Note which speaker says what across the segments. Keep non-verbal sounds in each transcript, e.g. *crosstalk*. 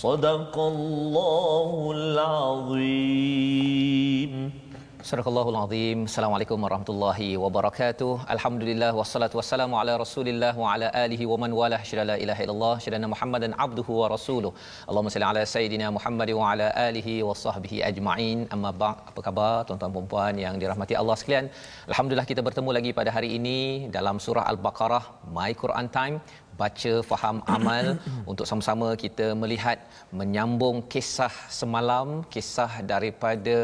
Speaker 1: Sadaqallahul
Speaker 2: Azim. Sadaqallahul Azim. Assalamualaikum warahmatullahi wabarakatuh. Alhamdulillah wassalatu wassalamu ala Rasulillah wa ala alihi wa man walah. Syada la ilaha illallah, syada Muhammadan abduhu wa rasuluh. Allahumma salli ala sayidina Muhammad wa ala alihi wa sahbihi ajma'in. Amma ba' apa khabar tuan-tuan puan-puan yang dirahmati Allah sekalian? Alhamdulillah kita bertemu lagi pada hari ini dalam surah Al-Baqarah My Quran Time baca faham amal *coughs* untuk sama-sama kita melihat menyambung kisah semalam kisah daripada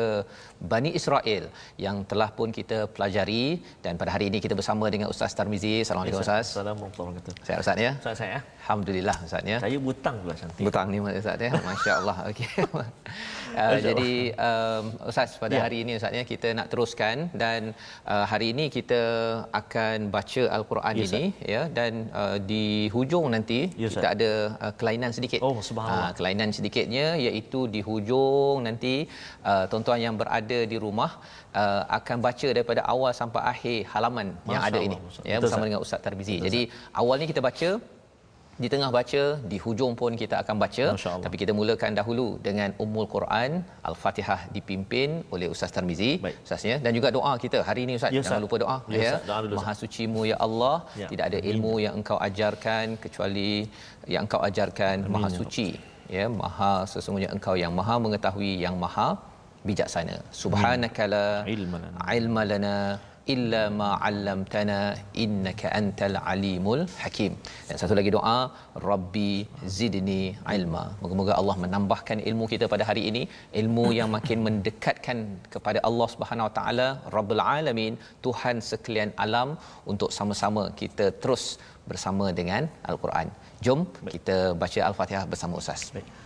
Speaker 2: Bani Israel yang telah pun kita pelajari dan pada hari ini kita bersama dengan Ustaz Tarmizi. Assalamualaikum Ustaz.
Speaker 1: Assalamualaikum warahmatullahi
Speaker 2: Sehat Ustaz ya?
Speaker 1: Ustaz saya.
Speaker 2: Alhamdulillah Ustaz ya.
Speaker 1: Saya butang pula cantik.
Speaker 2: Butang ni Ustaz ya. Masya-Allah. *laughs* Okey. *laughs* Uh, jadi um, Ustaz pada
Speaker 1: Ya.
Speaker 2: hari ini Ustaz ya kita nak teruskan dan uh, hari ini kita akan baca al-Quran
Speaker 1: Ya,
Speaker 2: ini ya dan uh, di hujung nanti
Speaker 1: Ya,
Speaker 2: kita
Speaker 1: Ustaz.
Speaker 2: ada uh, kelainan sedikit.
Speaker 1: Oh, subhanallah.
Speaker 2: Ah, kelainan sedikitnya iaitu di hujung nanti uh, tuan-tuan yang berada di rumah uh, akan baca daripada awal sampai akhir halaman yang
Speaker 1: Masya
Speaker 2: ada
Speaker 1: Allah,
Speaker 2: ini
Speaker 1: Ustaz.
Speaker 2: ya bersama
Speaker 1: Ustaz.
Speaker 2: dengan Ustaz Tarbizi. Jadi awal ni kita baca di tengah baca di hujung pun kita akan baca. Tapi kita mulakan dahulu dengan Ummul Quran Al-Fatihah dipimpin oleh Ustaz Tarmizi
Speaker 1: Baik.
Speaker 2: Ustaz ya dan juga doa kita hari ini Ustaz.
Speaker 1: Ya,
Speaker 2: jangan lupa doa
Speaker 1: Ya, dulu, Ustaz.
Speaker 2: Maha sucimu ya Allah.
Speaker 1: Ya.
Speaker 2: tidak ada ilmu yang engkau ajarkan kecuali yang engkau ajarkan. Maha
Speaker 1: ya
Speaker 2: suci ya. Maha sesungguhnya engkau yang Maha mengetahui yang Maha bijaksana. Subhanakala
Speaker 1: Ilma lana.
Speaker 2: Illa ma 'allamtana innaka antal alimul hakim. Dan satu lagi doa, Rabbi zidni ilma. Moga-moga Allah menambahkan ilmu kita pada hari ini, ilmu yang makin mendekatkan kepada Allah Subhanahu Wa Taala, Rabbul Alamin, Tuhan sekalian alam untuk sama-sama kita terus bersama dengan Al-Quran. Jom kita baca Al-Fatihah bersama Ustaz.
Speaker 1: Baik.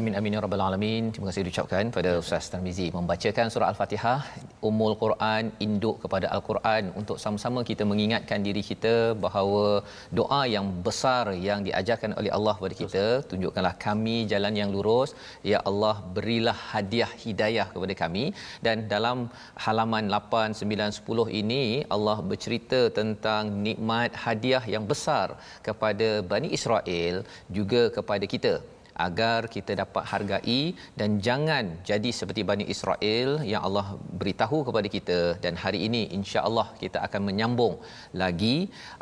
Speaker 2: Amin amin ya rabbal alamin. Terima kasih diucapkan pada Ustaz Tarmizi membacakan surah Al-Fatihah, Ummul Quran, induk kepada Al-Quran untuk sama-sama kita mengingatkan diri kita bahawa doa yang besar yang diajarkan oleh Allah kepada kita, tunjukkanlah kami jalan yang lurus. Ya Allah, berilah hadiah hidayah kepada kami. Dan dalam halaman 8, 9, 10 ini Allah bercerita tentang nikmat hadiah yang besar kepada Bani Israel juga kepada kita agar kita dapat hargai dan jangan jadi seperti Bani Israel yang Allah beritahu kepada kita. Dan hari ini insya-Allah kita akan menyambung lagi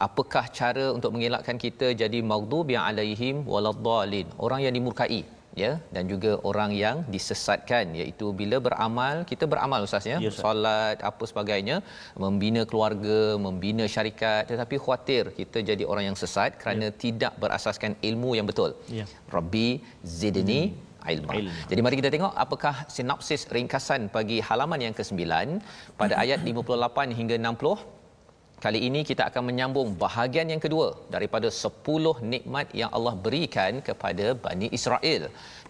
Speaker 2: apakah cara untuk mengelakkan kita jadi maghdubi alaihim waladdallin. Orang yang dimurkai ya dan juga orang yang disesatkan iaitu bila beramal kita beramal ustaz ya
Speaker 1: Ya, Ustaz.
Speaker 2: solat apa sebagainya membina keluarga membina syarikat tetapi khuatir kita jadi orang yang sesat kerana tidak berasaskan ilmu yang betul
Speaker 1: Ya.
Speaker 2: Rabbi zidni ilma.
Speaker 1: Ilma.
Speaker 2: Jadi mari kita tengok apakah sinopsis ringkasan bagi halaman yang ke-9 pada *coughs* ayat 58 hingga 60. Kali ini kita akan menyambung bahagian yang kedua daripada 10 nikmat yang Allah berikan kepada Bani Israel.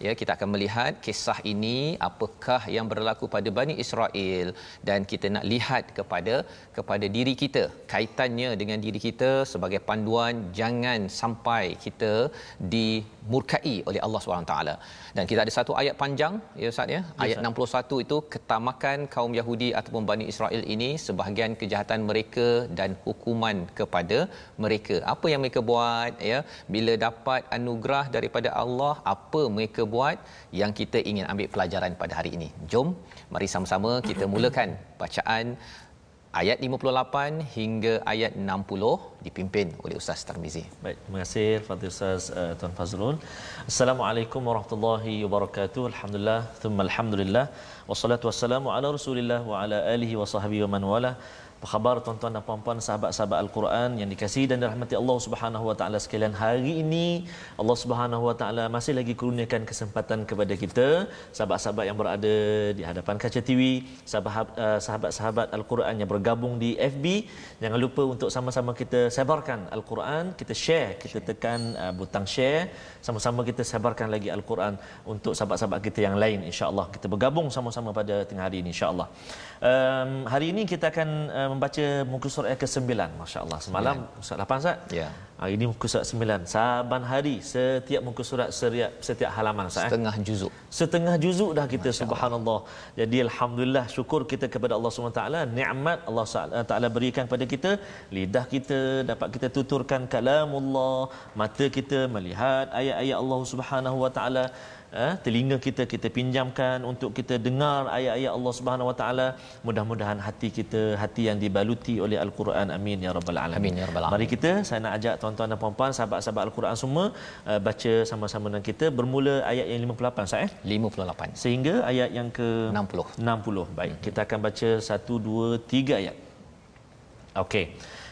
Speaker 2: Ya, kita akan melihat kisah ini apakah yang berlaku pada Bani Israel dan kita nak lihat kepada kepada diri kita, kaitannya dengan diri kita sebagai panduan jangan sampai kita dimurkai oleh Allah SWT. Dan kita ada satu ayat panjang ya Ustaz ya. Ayat yes, 61 itu ketamakan kaum Yahudi ataupun Bani Israel ini sebahagian kejahatan mereka dan hukuman kepada mereka. Apa yang mereka buat ya bila dapat anugerah daripada Allah, apa mereka buat yang kita ingin ambil pelajaran pada hari ini. Jom mari sama-sama kita *clears throat* mulakan bacaan ayat 58 hingga ayat 60 dipimpin oleh Ustaz Tarmizi.
Speaker 1: Baik, terima kasih Fadil Ustaz uh, Tuan Fazrul. Assalamualaikum warahmatullahi wabarakatuh. Alhamdulillah, thumma alhamdulillah. Wassalatu wassalamu ala Rasulillah wa ala alihi wa sahbihi wa man wala. Apa khabar tuan-tuan dan puan-puan sahabat-sahabat Al-Quran yang dikasihi dan dirahmati Allah Subhanahu wa taala sekalian. Hari ini Allah Subhanahu wa taala masih lagi kurniakan kesempatan kepada kita sahabat-sahabat yang berada di hadapan kaca TV, eh, sahabat-sahabat Al-Quran yang bergabung di FB. Jangan lupa untuk sama-sama kita sebarkan Al-Quran, kita share, kita tekan uh, butang share, sama-sama kita sebarkan lagi Al-Quran untuk sahabat-sahabat kita yang lain insya-Allah. Kita bergabung sama-sama pada tengah hari ini insya-Allah. Um, hari ini kita akan uh, membaca muka surat yang ke-9 masya-Allah. Semalam muka surat 8 Ustaz? Ya. Hari ini muka surat 9. Saban hari setiap muka surat setiap setiap halaman
Speaker 2: Ustaz. Eh? Setengah juzuk.
Speaker 1: Setengah juzuk dah kita subhanallah. Jadi alhamdulillah syukur kita kepada Allah SWT nikmat Allah Taala berikan kepada kita lidah kita dapat kita tuturkan kalamullah, mata kita melihat ayat-ayat Allah Subhanahu Wa Taala eh, telinga kita kita pinjamkan untuk kita dengar ayat-ayat Allah Subhanahu Wa Taala. Mudah-mudahan hati kita hati yang dibaluti oleh Al-Quran. Amin ya rabbal alamin. Amin ya rabbal alamin. Mari kita saya nak ajak tuan-tuan dan puan-puan sahabat-sahabat Al-Quran semua uh, baca sama-sama dengan kita bermula ayat yang 58 Ustaz eh.
Speaker 2: 58
Speaker 1: sehingga ayat yang ke
Speaker 2: 60.
Speaker 1: 60. Baik, hmm. kita akan baca 1 2 3 ayat. Okey.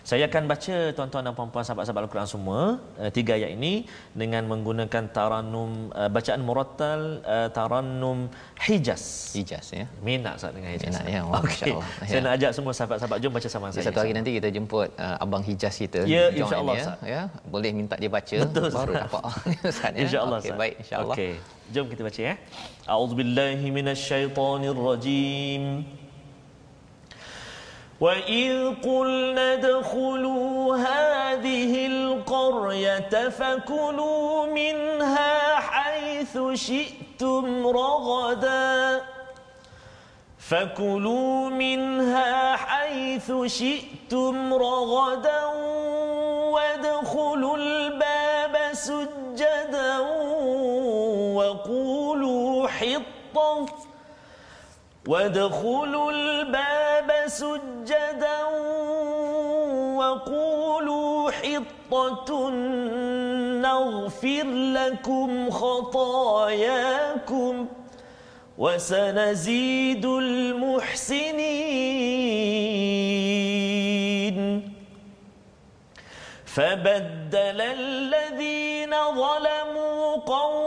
Speaker 1: Saya akan baca tuan-tuan dan puan-puan sahabat-sahabat Al-Quran semua uh, tiga ayat ini dengan menggunakan taranum uh, bacaan murattal uh, taranum Hijaz.
Speaker 2: Hijaz ya.
Speaker 1: Minat Ustaz dengan Hijaz.
Speaker 2: Minat ya. *laughs* Okay. Ya.
Speaker 1: Saya nak ajak semua sahabat-sahabat jom baca sama
Speaker 2: saya. Satu hari nanti kita jemput uh, abang Hijaz kita.
Speaker 1: Ya insya-Allah ya.
Speaker 2: ya. Boleh minta dia baca
Speaker 1: Betul,
Speaker 2: baru dapat *laughs* Ustaz ya.
Speaker 1: Insya-Allah.
Speaker 2: Okey baik insya-Allah.
Speaker 1: Okey. Jom kita baca ya. A'udzubillahi minasyaitonirrajim. وإذ قلنا ادخلوا هذه القرية فكلوا منها حيث شئتم رغدا فكلوا منها حيث شئتم رغدا وادخلوا الباب سجدا وقولوا حطة وادخلوا الباب سجدا وقولوا حطة نغفر لكم خطاياكم وسنزيد المحسنين. فبدل الذين ظلموا قولا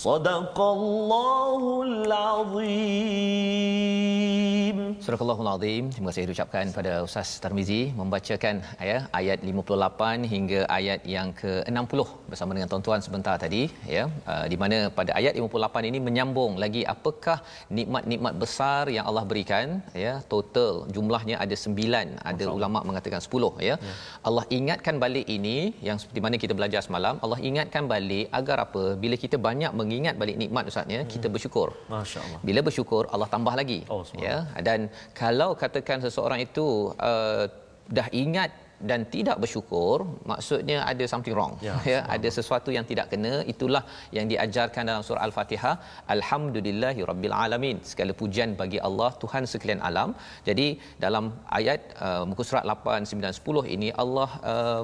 Speaker 1: صدق الله العظيم
Speaker 2: Surah Al-Azim. Terima kasih diucapkan pada Ustaz Tarmizi membacakan ya ayat 58 hingga ayat yang ke-60 bersama dengan tuan-tuan sebentar tadi ya. Uh, di mana pada ayat 58 ini menyambung lagi apakah nikmat-nikmat besar yang Allah berikan ya. Total jumlahnya ada 9 ada ulama mengatakan 10 ya. ya. Allah ingatkan balik ini yang seperti mana kita belajar semalam Allah ingatkan balik agar apa? Bila kita banyak mengingat balik nikmat ustaz ya hmm. kita bersyukur
Speaker 1: masya-Allah
Speaker 2: bila bersyukur Allah tambah lagi oh, ya. Dan kalau katakan seseorang itu uh, dah ingat dan tidak bersyukur maksudnya ada something wrong. Ya, ya ada sesuatu yang tidak kena itulah yang diajarkan dalam surah al-fatihah alhamdulillahirabbil alamin. Segala pujian bagi Allah Tuhan sekalian alam. Jadi dalam ayat uh, muka surat 8 9 10 ini Allah uh,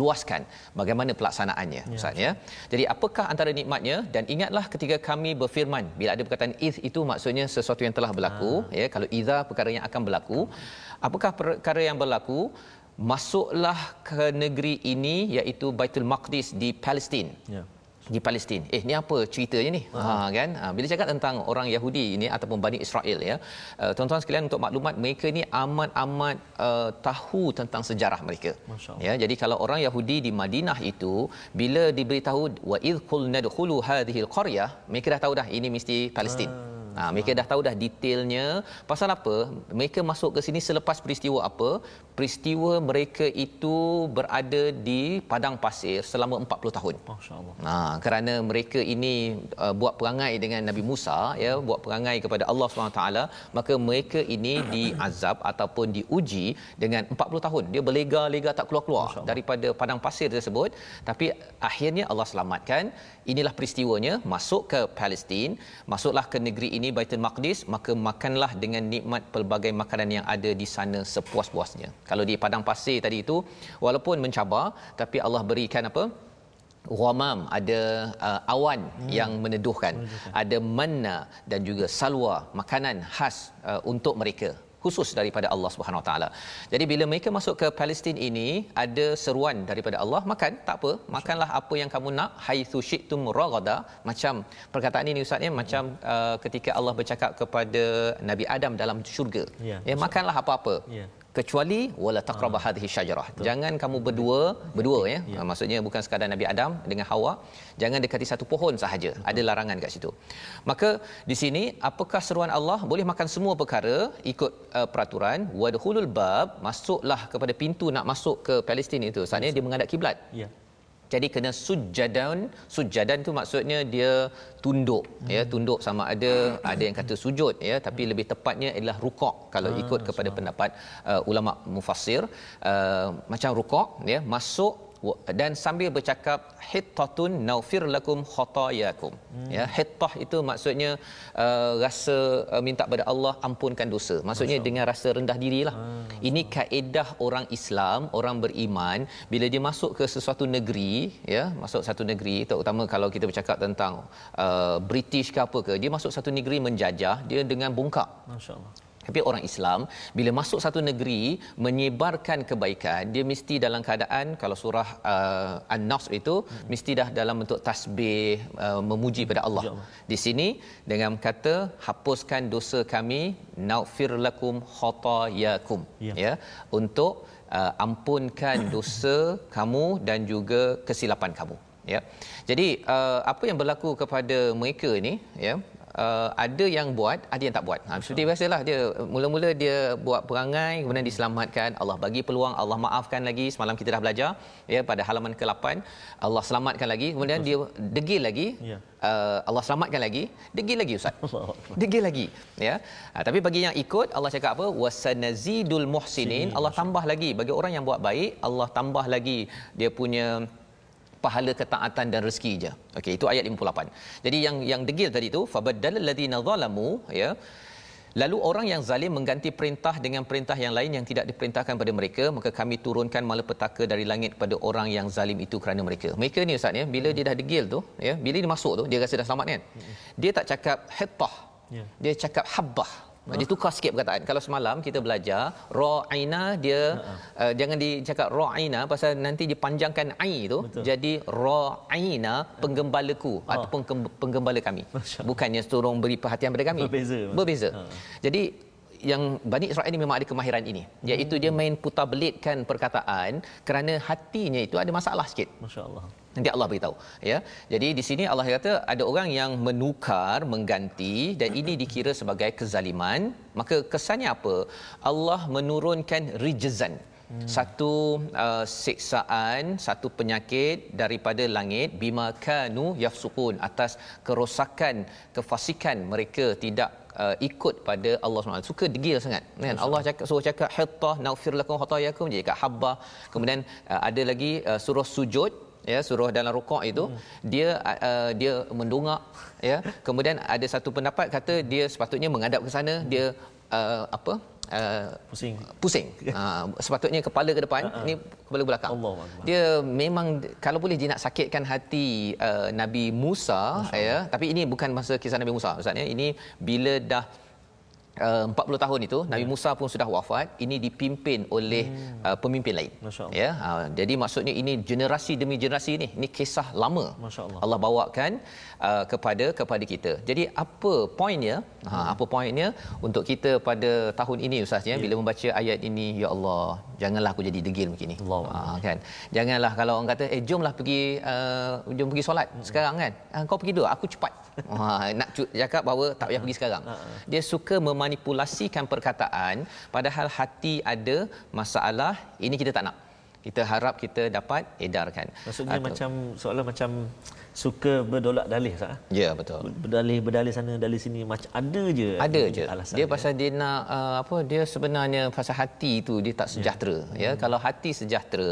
Speaker 2: luaskan bagaimana pelaksanaannya ya. ustaz ya. Jadi apakah antara nikmatnya dan ingatlah ketika kami berfirman bila ada perkataan iz itu maksudnya sesuatu yang telah berlaku ha. ya kalau iza perkara yang akan berlaku. Apakah perkara yang berlaku? Masuklah ke negeri ini iaitu Baitul Maqdis di Palestin ya di Palestin. Eh ni apa ceritanya ni? Ha, ha kan? Ha, bila cakap tentang orang Yahudi ini ataupun Bani Israel ya. Uh, tuan-tuan sekalian untuk maklumat mereka ni amat-amat uh, tahu tentang sejarah mereka. Ya, jadi kalau orang Yahudi di Madinah itu bila diberitahu wa id qul nadkhulu hadhihi alqaryah, mereka dah tahu dah ini mesti Palestin. Ha. Ha, mereka dah tahu dah detailnya pasal apa mereka masuk ke sini selepas peristiwa apa peristiwa mereka itu berada di padang pasir selama 40 tahun. Masyaallah. Ha kerana mereka ini uh, buat perangai dengan Nabi Musa ya buat perangai kepada Allah SWT maka mereka ini *coughs* diazab ataupun diuji dengan 40 tahun. Dia berlega-lega tak keluar-keluar daripada padang pasir tersebut. Tapi akhirnya Allah selamatkan. Inilah peristiwanya. Masuk ke Palestin masuklah ke negeri ini Baitul Maqdis maka makanlah dengan nikmat pelbagai makanan yang ada di sana sepuas-puasnya kalau di padang pasir tadi itu walaupun mencabar tapi Allah berikan apa ghamam ada uh, awan hmm. yang meneduhkan ada manna dan juga salwa makanan khas uh, untuk mereka khusus daripada Allah Subhanahu Wa Taala. Jadi bila mereka masuk ke Palestin ini ada seruan daripada Allah makan tak apa makanlah apa yang kamu nak haitsu syi'tum ragada macam perkataan ini ustaz ya macam uh, ketika Allah bercakap kepada Nabi Adam dalam syurga. Ya, ya makanlah apa-apa. Ya kecuali wala taqrabu ah. hadhihi syajarah. Jangan kamu berdua berdua ya, ya. Uh, maksudnya bukan sekadar Nabi Adam dengan Hawa. Jangan dekati satu pohon sahaja. Betul. ada larangan kat situ. Maka di sini apakah seruan Allah? Boleh makan semua perkara ikut uh, peraturan. Wadkhulul bab masuklah kepada pintu nak masuk ke Palestin itu. Saatnya dia menghadap kiblat. Ya jadi kena sujadan sujadan tu maksudnya dia tunduk ya. hmm. ya tunduk sama ada ada yang kata sujud ya tapi lebih tepatnya adalah rukuk kalau ah, ikut kepada pendapat uh, ulama mufassir uh, macam rukuk ya masuk dan sambil bercakap hittatun naufir lakum khatayakum hmm. ya hittah itu maksudnya uh, rasa uh, minta pada Allah ampunkan dosa maksudnya Masya. dengan rasa rendah dirilah hmm. ini kaedah orang Islam orang beriman bila dia masuk ke sesuatu negeri ya masuk satu negeri terutama kalau kita bercakap tentang uh, British ke apa ke dia masuk satu negeri menjajah dia dengan bongkak masyaallah tapi orang Islam bila masuk satu negeri menyebarkan kebaikan dia mesti dalam keadaan kalau surah uh, An-Nas itu hmm. mesti dah dalam bentuk tasbih uh, memuji pada Allah. Di sini dengan kata hapuskan dosa kami naufir lakum khatayakum ya. ya untuk uh, ampunkan *coughs* dosa kamu dan juga kesilapan kamu ya. Jadi uh, apa yang berlaku kepada mereka ini ya uh, ada yang buat, ada yang tak buat. Ha, seperti biasalah dia mula-mula dia buat perangai kemudian diselamatkan, Allah bagi peluang, Allah maafkan lagi. Semalam kita dah belajar ya pada halaman ke-8, Allah selamatkan lagi, kemudian dia degil lagi. Ya. Uh, Allah selamatkan lagi, degil lagi ustaz. Degil lagi, ya. Ha, tapi bagi yang ikut Allah cakap apa? Wasanazidul muhsinin. Allah tambah lagi bagi orang yang buat baik, Allah tambah lagi dia punya pahala ketaatan dan rezeki je. Okey, itu ayat 58. Jadi yang yang degil tadi tu fabaddal ladina zalamu ya. Lalu orang yang zalim mengganti perintah dengan perintah yang lain yang tidak diperintahkan pada mereka, maka kami turunkan malapetaka dari langit kepada orang yang zalim itu kerana mereka. Mereka ni ustaz ya, bila dia dah degil tu, ya, bila dia masuk tu, dia rasa dah selamat kan. Dia tak cakap hittah. Ya. Dia cakap habbah. Ha? Dia tukar sikit perkataan. Kalau semalam kita belajar ra'ina dia uh, jangan dicakap ra'ina pasal nanti dipanjangkan ai tu Betul. jadi ra'ina penggembalaku ha. ataupun penggembala kami. Bukannya tolong beri perhatian pada kami.
Speaker 1: Berbeza.
Speaker 2: Berbeza. Ha. Jadi yang Bani Israel ini memang ada kemahiran ini iaitu dia main putar belitkan perkataan kerana hatinya itu ada masalah sikit
Speaker 1: Masya-Allah.
Speaker 2: Nanti Allah beritahu ya. Jadi di sini Allah kata ada orang yang menukar, mengganti dan ini dikira sebagai kezaliman. Maka kesannya apa? Allah menurunkan rijzan. Hmm. Satu uh, siksaan, satu penyakit daripada langit bima kanu yafsukun atas kerosakan, kefasikan mereka tidak uh, ikut pada Allah SWT. Suka degil sangat. Kan? Allah cakap suruh cakap hittah naufir lakum khatayakum jadi kat habbah. Kemudian uh, ada lagi uh, suruh sujud ya suruh dalam rukuk itu hmm. dia uh, dia mendongak ya. Kemudian ada satu pendapat kata dia sepatutnya menghadap ke sana hmm. dia uh, apa
Speaker 1: Uh, pusing.
Speaker 2: pusing. Uh, *laughs* sepatutnya kepala ke depan uh-uh. ni kepala belakang. Allah dia memang kalau boleh dia nak sakitkan hati uh, Nabi Musa ya tapi ini bukan masa kisah Nabi Musa. Ustaz ya ini bila dah Uh, 40 tahun itu Nabi ya. Musa pun sudah wafat. Ini dipimpin oleh hmm. uh, pemimpin lain. Ya uh, jadi maksudnya ini generasi demi generasi ini ini kisah lama Allah bawakan uh, kepada kepada kita. Jadi apa poinnya ha, hmm. ha apa poinnya untuk kita pada tahun ini ustaz ya, ya. bila membaca ayat ini ya Allah janganlah aku jadi degil begini. Allah ha, kan? Janganlah kalau orang kata eh jomlah pergi uh, jom pergi solat hmm. sekarang kan? Uh, kau pergi dulu aku cepat. *laughs* Ha, nak cakap bahawa tak payah pergi sekarang. ha, ha. dia suka memanipulasikan perkataan padahal hati ada masalah ini kita tak nak. Kita harap kita dapat edarkan.
Speaker 1: Maksudnya Atau, macam soalan macam suka berdolak dalih sah.
Speaker 2: Ya betul.
Speaker 1: Berdalih berdalih sana dalih sini macam ada je.
Speaker 2: Ada je. Alasan dia pasal dia nak uh, apa dia sebenarnya pasal hati tu dia tak sejahtera ya. ya. Hmm. Kalau hati sejahtera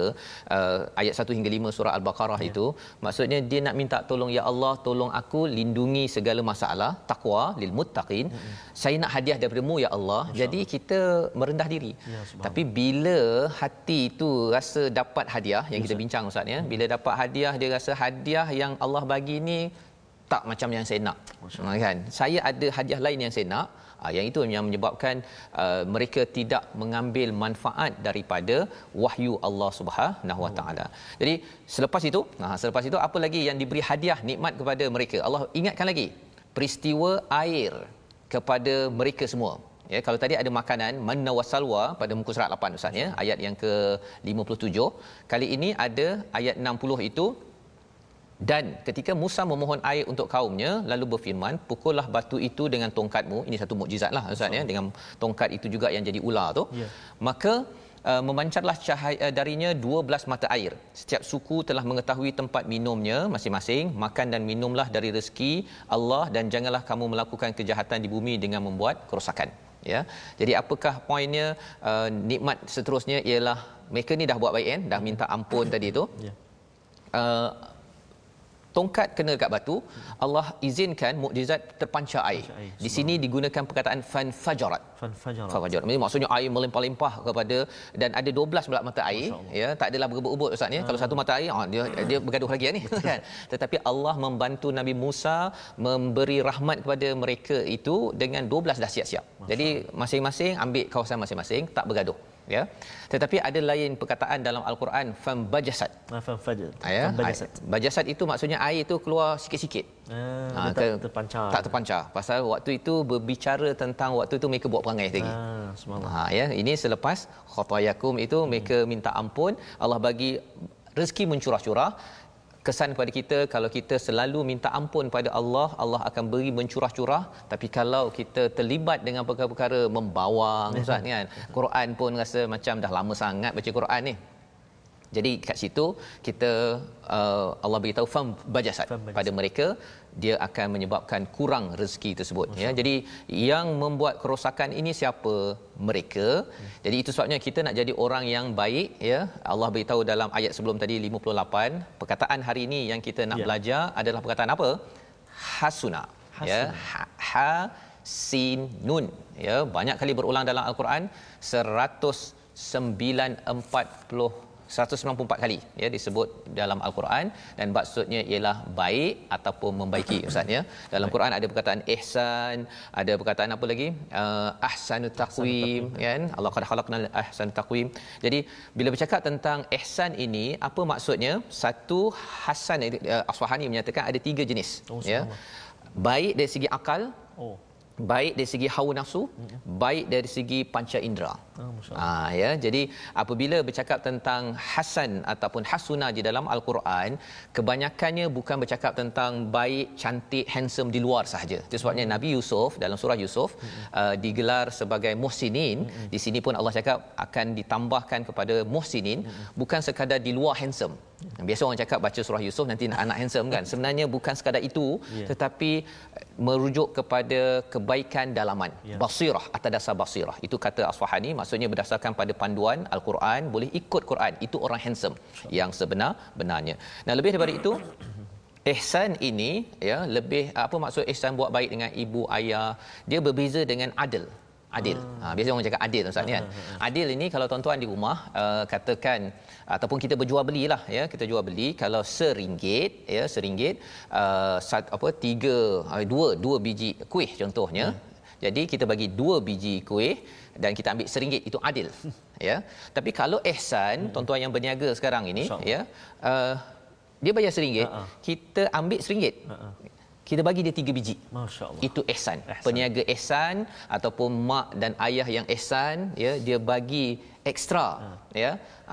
Speaker 2: uh, ayat 1 hingga 5 surah al-Baqarah ya. itu maksudnya dia nak minta tolong ya Allah tolong aku lindungi segala masalah takwa lil muttaqin. Hmm. Saya nak hadiah daripada-Mu ya Allah. Masya Jadi kita merendah diri. Ya, Tapi bila hati itu rasa dapat hadiah yang ya, kita bincang ustaz ya. Bila dapat hadiah dia rasa hadiah yang Allah Allah bagi ni tak macam yang saya nak kan? Saya ada hadiah lain yang saya nak uh, yang itu yang menyebabkan uh, mereka tidak mengambil manfaat daripada wahyu Allah Subhanahu Wa Taala. Jadi selepas itu nah selepas itu apa lagi yang diberi hadiah nikmat kepada mereka? Allah ingatkan lagi peristiwa air kepada mereka semua. Ya, kalau tadi ada makanan manna wasalwa pada muka surat 8 Ustaz ya, ayat yang ke-57. Kali ini ada ayat 60 itu dan ketika Musa memohon air untuk kaumnya lalu berfirman pukullah batu itu dengan tongkatmu. Ini satu mukjizat lah Ustaz ya dengan tongkat itu juga yang jadi ular tu. Yeah. maka uh, memancarlah cahaya uh, darinya 12 mata air. Setiap suku telah mengetahui tempat minumnya masing-masing makan dan minumlah dari rezeki Allah dan janganlah kamu melakukan kejahatan di bumi dengan membuat kerosakan ya. Jadi apakah poinnya uh, nikmat seterusnya ialah mereka ni dah buat baik kan? Dah minta ampun tadi tu? Yeah. uh, tongkat kena dekat batu Allah izinkan mukjizat terpancar air. Di sini digunakan perkataan fan fajarat fan fajarat fajarat maksudnya air melimpah-limpah kepada dan ada 12 pula mata air ya. Tak adalah berebut-ebut ustaz ya. Kalau satu mata air oh, dia dia bergaduh lagi ni. Kan *laughs* tetapi Allah membantu Nabi Musa memberi rahmat kepada mereka itu dengan 12 dah siap-siap jadi masing-masing ambil kawasan masing-masing tak bergaduh ya. Tetapi ada lain perkataan dalam al-Quran fam bajasat
Speaker 1: ah, fam fajat
Speaker 2: ya. Bajasat bajasat itu maksudnya air itu keluar sikit-sikit.
Speaker 1: Ah, ha, tak terpancar.
Speaker 2: tak terpancar. Pasal waktu itu berbicara tentang waktu itu mereka buat perangai lagi. Ah, ha ya. Ini selepas khatayakum itu mereka minta ampun. Allah bagi rezeki mencurah-curah kesan kepada kita kalau kita selalu minta ampun pada Allah Allah akan beri mencurah-curah. Tapi kalau kita terlibat dengan perkara-perkara membawang ustaz kan? Quran pun rasa macam dah lama sangat baca Quran ni jadi kat situ kita uh, Allah beritahu fam bajasat. Pada mereka dia akan menyebabkan kurang rezeki tersebut Masa. ya jadi yang membuat kerosakan ini siapa? Mereka. Hmm. jadi itu sebabnya kita nak jadi orang yang baik ya. Allah beritahu dalam ayat sebelum tadi 58 perkataan hari ini yang kita nak ya. belajar adalah perkataan apa? Hasuna, hasuna. ya ha, ha sin nun ya. Banyak kali berulang dalam al-Quran. 194 194 kali ya disebut dalam al-Quran dan maksudnya ialah baik ataupun membaiki ustaz ya. Dalam Quran ada perkataan ihsan ada perkataan apa lagi? Uh, ahsanut taqwim kan? Allah qad khalaqnal ahsanut taqwim. Jadi bila bercakap tentang ihsan ini apa maksudnya? Satu hasan uh, Aswahani menyatakan ada tiga jenis oh, ya. baik dari segi akal oh. baik dari segi hawa nafsu baik dari segi panca indera ah ya jadi apabila bercakap tentang hasan ataupun hasuna di dalam al-Quran kebanyakannya bukan bercakap tentang baik cantik handsome di luar sahaja itu sebabnya Nabi Yusuf dalam surah Yusuf uh, digelar sebagai muhsinin di sini pun Allah cakap akan ditambahkan kepada muhsinin bukan sekadar di luar handsome Biasa orang cakap baca surah Yusuf nanti nak anak handsome kan. *laughs* Sebenarnya bukan sekadar itu
Speaker 1: Ya.
Speaker 2: tetapi merujuk kepada kebaikan dalaman.
Speaker 1: Ya.
Speaker 2: Basirah atas dasar basirah. Itu kata Asfahani maksudnya berdasarkan pada panduan Al-Quran boleh ikut Quran. Itu orang handsome yang sebenar benarnya. Nah lebih daripada itu ihsan ini ya lebih apa maksud ihsan buat baik dengan ibu ayah dia berbeza dengan adil adil. Ha, biasa orang cakap adil Ustaz ni kan. Adil ini kalau tuan-tuan di rumah uh, katakan ataupun kita berjual belilah ya, kita jual beli kalau seringgit ya, seringgit uh, sat, apa tiga uh, dua dua biji kuih contohnya. Jadi kita bagi dua biji kuih dan kita ambil seringgit itu adil *laughs* ya. Tapi kalau ihsan tuan-tuan yang berniaga sekarang ini
Speaker 1: InsyaAllah.
Speaker 2: ya uh, dia bayar seringgit,
Speaker 1: Ha-ha.
Speaker 2: kita ambil seringgit. Kita bagi dia tiga biji.
Speaker 1: Masya-Allah.
Speaker 2: Itu ihsan.
Speaker 1: Ihsan.
Speaker 2: Peniaga ihsan ataupun mak dan ayah yang ihsan ya dia bagi ekstra ya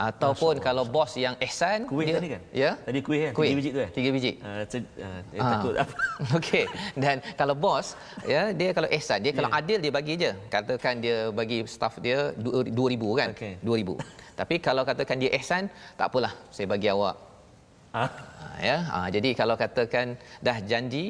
Speaker 2: ataupun kalau bos yang ihsan
Speaker 1: Ha. Kuih
Speaker 2: dia,
Speaker 1: tadi kan?
Speaker 2: Ya.
Speaker 1: Tadi kuih kan?
Speaker 2: Kuih.
Speaker 1: Tiga biji tu kan?
Speaker 2: Tiga biji.
Speaker 1: Uh, ced- uh, eh,
Speaker 2: Ah.
Speaker 1: takut apa? *laughs*
Speaker 2: Okey. Dan kalau bos ya dia kalau ihsan dia kalau
Speaker 1: Ya.
Speaker 2: adil dia bagi je. Katakan dia bagi staff dia 2000 kan?
Speaker 1: Okey.
Speaker 2: 2000. Tapi kalau katakan dia ihsan tak apalah saya bagi awak
Speaker 1: Ah.
Speaker 2: Ha, ya ha, jadi kalau katakan dah janji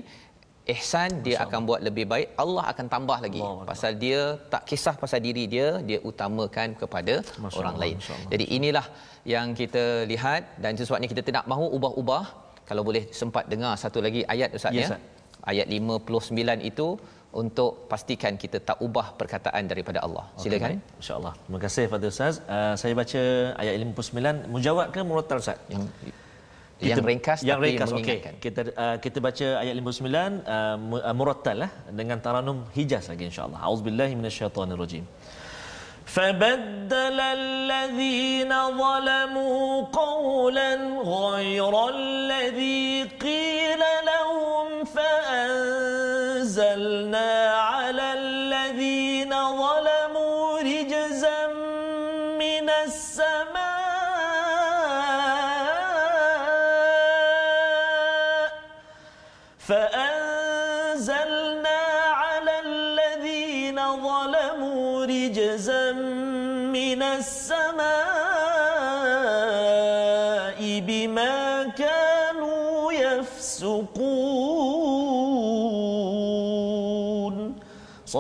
Speaker 2: ihsan dia akan buat lebih baik Allah akan tambah lagi
Speaker 1: Allah
Speaker 2: pasal dia tak kisah pasal diri dia dia utamakan kepada
Speaker 1: Masya
Speaker 2: orang
Speaker 1: Allah,
Speaker 2: lain
Speaker 1: Masya Allah.
Speaker 2: jadi inilah yang kita lihat dan sebabnya kita tidak mahu ubah-ubah kalau boleh sempat dengar satu lagi ayat ustaz
Speaker 1: Ya,
Speaker 2: ya ayat 59 itu untuk pastikan kita tak ubah perkataan daripada Allah silakan
Speaker 1: Okay. InsyaAllah. Terima kasih Fadil Ustaz. Uh, saya baca ayat 59. Mujawad ke murattal Ustaz?
Speaker 2: yang yang ringkas
Speaker 1: yang
Speaker 2: tapi
Speaker 1: ringkas okey
Speaker 2: mengingatkan
Speaker 1: kita uh, kita baca ayat 59 uh, mu- uh, murattal lah dengan taranum hijaz lagi insyaallah auzubillahi minasyaitonirrajim فبدل الذين ظلموا قولا غير الذي قيل لهم فأنزلنا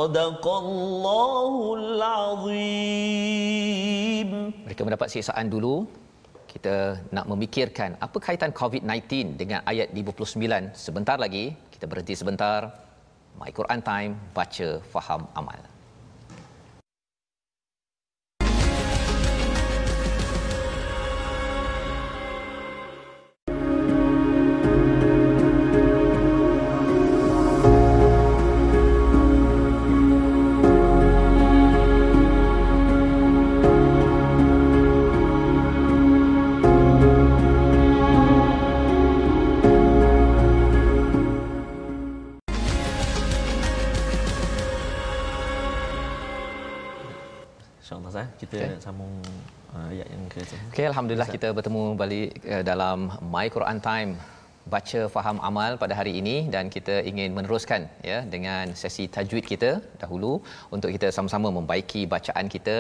Speaker 1: صدق الله
Speaker 2: mereka mendapat siksaan dulu. Kita nak memikirkan apa kaitan COVID-19 dengan ayat 59 sebentar lagi kita berhenti sebentar. My Quran time baca faham amal. Alhamdulillah kita bertemu balik uh, dalam My Quran Time baca faham amal pada hari ini dan kita ingin meneruskan ya dengan sesi tajwid kita dahulu untuk kita sama-sama membaiki bacaan kita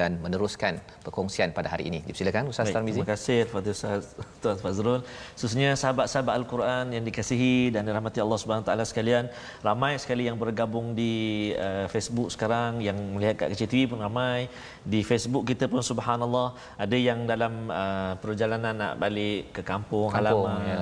Speaker 2: dan meneruskan perkongsian pada hari ini. Dipersilakan Ustaz
Speaker 1: Baik,
Speaker 2: Tarmizi.
Speaker 1: terima kasih kepada Ustaz Tuan Fazrul. Khususnya sahabat-sahabat Al-Quran yang dikasihi dan dirahmati Allah Subhanahu Taala sekalian, ramai sekali yang bergabung di uh, Facebook sekarang yang melihat kat Kecil TV pun ramai. Di Facebook kita pun subhanallah ada yang dalam uh, perjalanan nak balik ke kampung,
Speaker 2: Kampung,
Speaker 1: halaman.
Speaker 2: ya.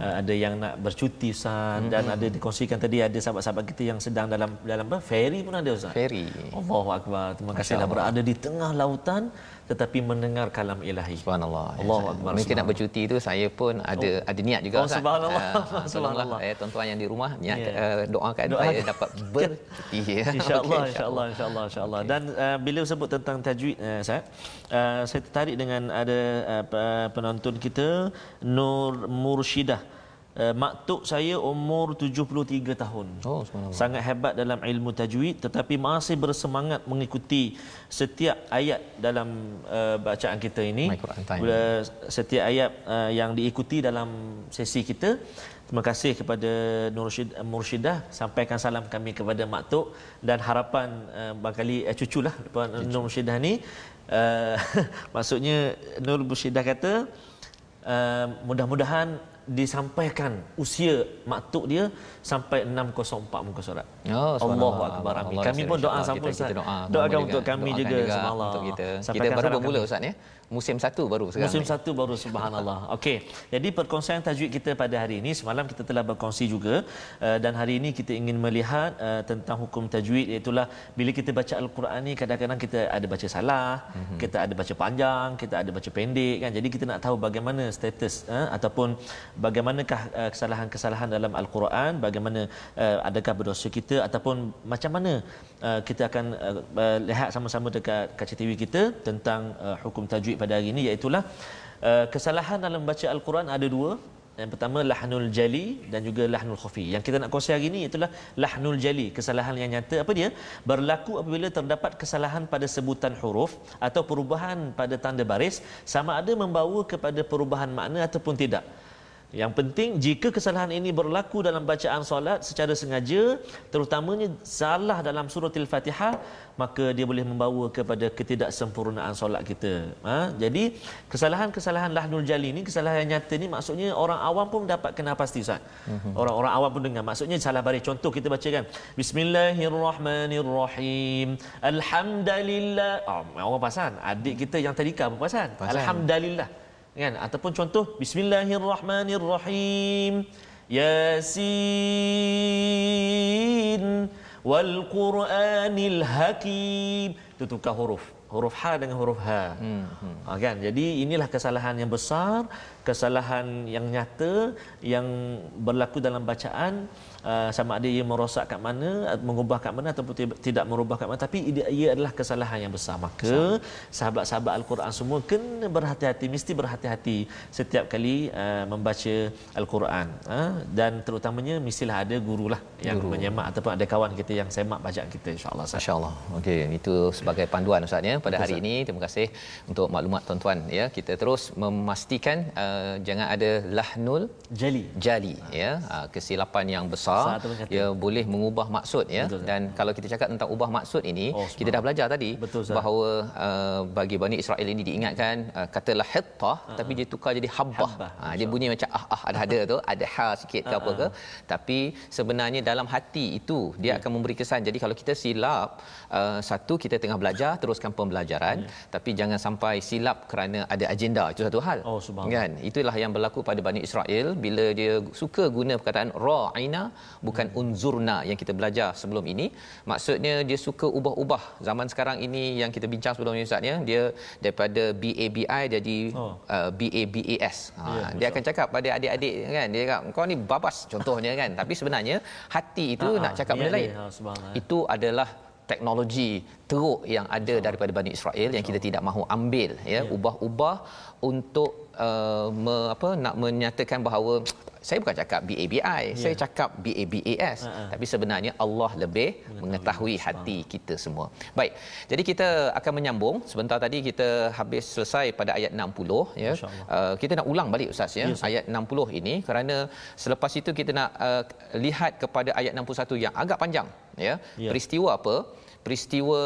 Speaker 1: Uh, ada yang nak bercuti Ustaz dan ada dikongsikan tadi ada sahabat-sahabat kita yang sedang dalam dalam apa? Ferry pun ada Ustaz.
Speaker 2: Ferry.
Speaker 1: Allahu akbar. Terima kasihlah berada di tengah lautan tetapi mendengar kalam ilahi.
Speaker 2: Subhanallah.
Speaker 1: Allahu
Speaker 2: Ya,
Speaker 1: akbar.
Speaker 2: Mungkin nak bercuti tu saya pun ada oh. ada niat juga
Speaker 1: Oh, subhanallah.
Speaker 2: Ah, *laughs*
Speaker 1: Subhanallah.
Speaker 2: tolonglah eh tuan-tuan yang di rumah niat
Speaker 1: Ya.
Speaker 2: uh, doakan
Speaker 1: Doakan.
Speaker 2: saya dapat bercuti ya. *laughs*
Speaker 1: InsyaAllah,
Speaker 2: Okey,
Speaker 1: insyaAllah, insyaAllah, insyaAllah. Dan uh, bila sebut tentang tajwid, uh, saya, uh, saya tertarik dengan ada uh, pe- penonton kita, Nur Murshidah Uh, maktuk saya umur 73 tahun.
Speaker 2: Oh, subhanallah.
Speaker 1: Sangat hebat dalam ilmu tajwid tetapi masih bersemangat mengikuti setiap ayat dalam uh, bacaan kita ini. Uh, setiap ayat uh, yang diikuti dalam sesi kita. Terima kasih kepada Nur Syid, Mursyidah sampaikan salam kami kepada Maktuk dan harapan uh, barangkali uh, cuculah Puan Nur Mursyidah ni uh, *laughs* maksudnya Nur Mursyidah kata uh, mudah-mudahan disampaikan usia maktuk dia sampai 604 muka surat.
Speaker 2: Oh.
Speaker 1: Allahu akbar. Amin.
Speaker 2: Allah
Speaker 1: Kami pun doa sampun
Speaker 2: kita, kita
Speaker 1: Ustaz.
Speaker 2: doa.
Speaker 1: Doakan untuk kami juga, subhanallah.
Speaker 2: Untuk kita. kita
Speaker 1: Sampaikan
Speaker 2: baru bermula. Ustaz ya. Musim satu baru sekarang.
Speaker 1: Musim
Speaker 2: ni.
Speaker 1: satu baru subhanallah. *laughs* Okey. Jadi perkongsian tajwid kita pada hari ini semalam kita telah berkongsi juga uh, dan hari ini kita ingin melihat uh, tentang hukum tajwid iaitu bila kita baca al-Quran ni kadang-kadang kita ada baca salah, mm-hmm. kita ada baca panjang, kita ada baca pendek kan. Jadi kita nak tahu bagaimana status uh, ataupun bagaimanakah uh, kesalahan-kesalahan dalam al-Quran, bagaimana uh, adakah berdosa kita ataupun macam mana uh, kita akan uh, uh, lihat sama-sama dekat kaca TV kita tentang uh, hukum tajwid pada hari ini iaitu uh, kesalahan dalam baca al-Quran ada dua yang pertama lahnul jali dan juga lahnul khafi. Yang kita nak kongsi hari ini ialah lahnul jali, kesalahan yang nyata. Apa dia? Berlaku apabila terdapat kesalahan pada sebutan huruf atau perubahan pada tanda baris sama ada membawa kepada perubahan makna ataupun tidak. Yang penting jika kesalahan ini berlaku dalam bacaan solat secara sengaja terutamanya salah dalam surah Al-Fatihah maka dia boleh membawa kepada ketidaksempurnaan solat kita. Ha? Jadi kesalahan-kesalahan lahnul jali ni kesalahan yang nyata ni maksudnya orang awam pun dapat kena pasti Ustaz.
Speaker 2: Mhm.
Speaker 1: Orang-orang awam pun dengar. Maksudnya salah baris. Contoh kita baca kan. Bismillahirrahmanirrahim. Alhamdulillah. Oh, orang pasan. Adik kita yang tadika pun pasan.
Speaker 2: Pasan.
Speaker 1: Alhamdulillah kan? Ataupun contoh bismillahirrahmanirrahim. Yasin wal qur'anil hakim. Itu tukar huruf. Huruf ha dengan huruf ha. Hmm, hmm. Ha, kan? Jadi inilah kesalahan yang besar kesalahan yang nyata yang berlaku dalam bacaan uh, sama ada ia merosakkan mana mengubah kat mana ataupun tidak merubah kat mana tapi ia, ia adalah kesalahan yang besar maka sahabat-sahabat al-Quran semua kena berhati-hati mesti berhati-hati setiap kali uh, membaca al-Quran uh, dan terutamanya mestilah ada gurulah yang
Speaker 2: Guru.
Speaker 1: menyemak ataupun ada kawan kita yang semak bacaan kita insyaallah Ustaz.
Speaker 2: Masya-Allah. Okey, itu sebagai panduan Ustaz ya pada hari ini. Terima kasih untuk maklumat tuan-tuan ya. Kita terus memastikan uh, jangan ada lahnul
Speaker 1: jali
Speaker 2: jali ya uh, kesilapan yang besar
Speaker 1: Besar kata.
Speaker 2: ya boleh mengubah maksud ya.
Speaker 1: Betul,
Speaker 2: dan kalau kita cakap tentang ubah maksud ini
Speaker 1: Oh,
Speaker 2: kita dah belajar tadi
Speaker 1: Betul,
Speaker 2: bahawa uh, bagi Bani Israel ini diingatkan uh, katalah hittah tapi dia tukar jadi habbah.
Speaker 1: Habbah,
Speaker 2: ha, dia bunyi macam ah ah ada ada tu *laughs* ada ha sikit ke apa ke. tapi sebenarnya dalam hati itu dia akan memberi kesan. Jadi kalau kita silap uh, satu kita tengah belajar teruskan pembelajaran. Tapi jangan sampai silap kerana ada agenda itu satu hal.
Speaker 1: Oh, subhanallah.
Speaker 2: kan? Itulah yang berlaku pada Bani Israel bila dia suka guna perkataan ra'ina bukan unzurna yang kita belajar sebelum ini. Maksudnya dia suka ubah-ubah. Zaman sekarang ini yang kita bincang sebelum ini Ustaz ya dia daripada BABI jadi
Speaker 1: Oh.
Speaker 2: uh, BABAS ha,
Speaker 1: Ya,
Speaker 2: dia akan cakap pada adik-adik kan? Dia cakap kau ni babas contohnya kan? Tapi sebenarnya hati itu
Speaker 1: Ha, ha,
Speaker 2: nak cakap benda
Speaker 1: ada.
Speaker 2: lain.
Speaker 1: Ha,
Speaker 2: itu adalah teknologi teruk yang ada daripada Bani Israel yang kita tidak mahu ambil ya ubah-ubah untuk uh, me, apa nak menyatakan bahawa saya bukan cakap BABI saya cakap BABAS
Speaker 1: Ha-ha.
Speaker 2: tapi sebenarnya Allah lebih mengetahui hati kita semua. Baik jadi kita akan menyambung. Sebentar tadi kita habis selesai pada ayat 60 ya. Uh, kita nak ulang balik ustaz ya
Speaker 1: Ya, Ustaz.
Speaker 2: ayat 60 ini. Kerana selepas itu kita nak uh, lihat kepada ayat 61 yang agak panjang ya.
Speaker 1: Ya.
Speaker 2: peristiwa apa peristiwa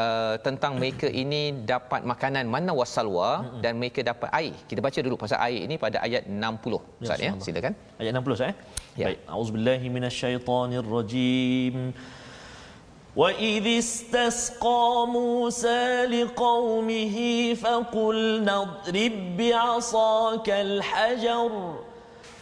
Speaker 2: uh, tentang mereka ini dapat makanan mana wasalwa dan mereka dapat air kita baca dulu pasal air ini pada ayat 60 ustaz ya
Speaker 1: insyaAllah.
Speaker 2: silakan
Speaker 1: Ayat 60 Ustaz eh?
Speaker 2: Ya.
Speaker 1: Baik. Auzubillahi minasyaitonirrajim. وإذ استسقى موسى لقومه فقلنا اضرب بعصاك الحجر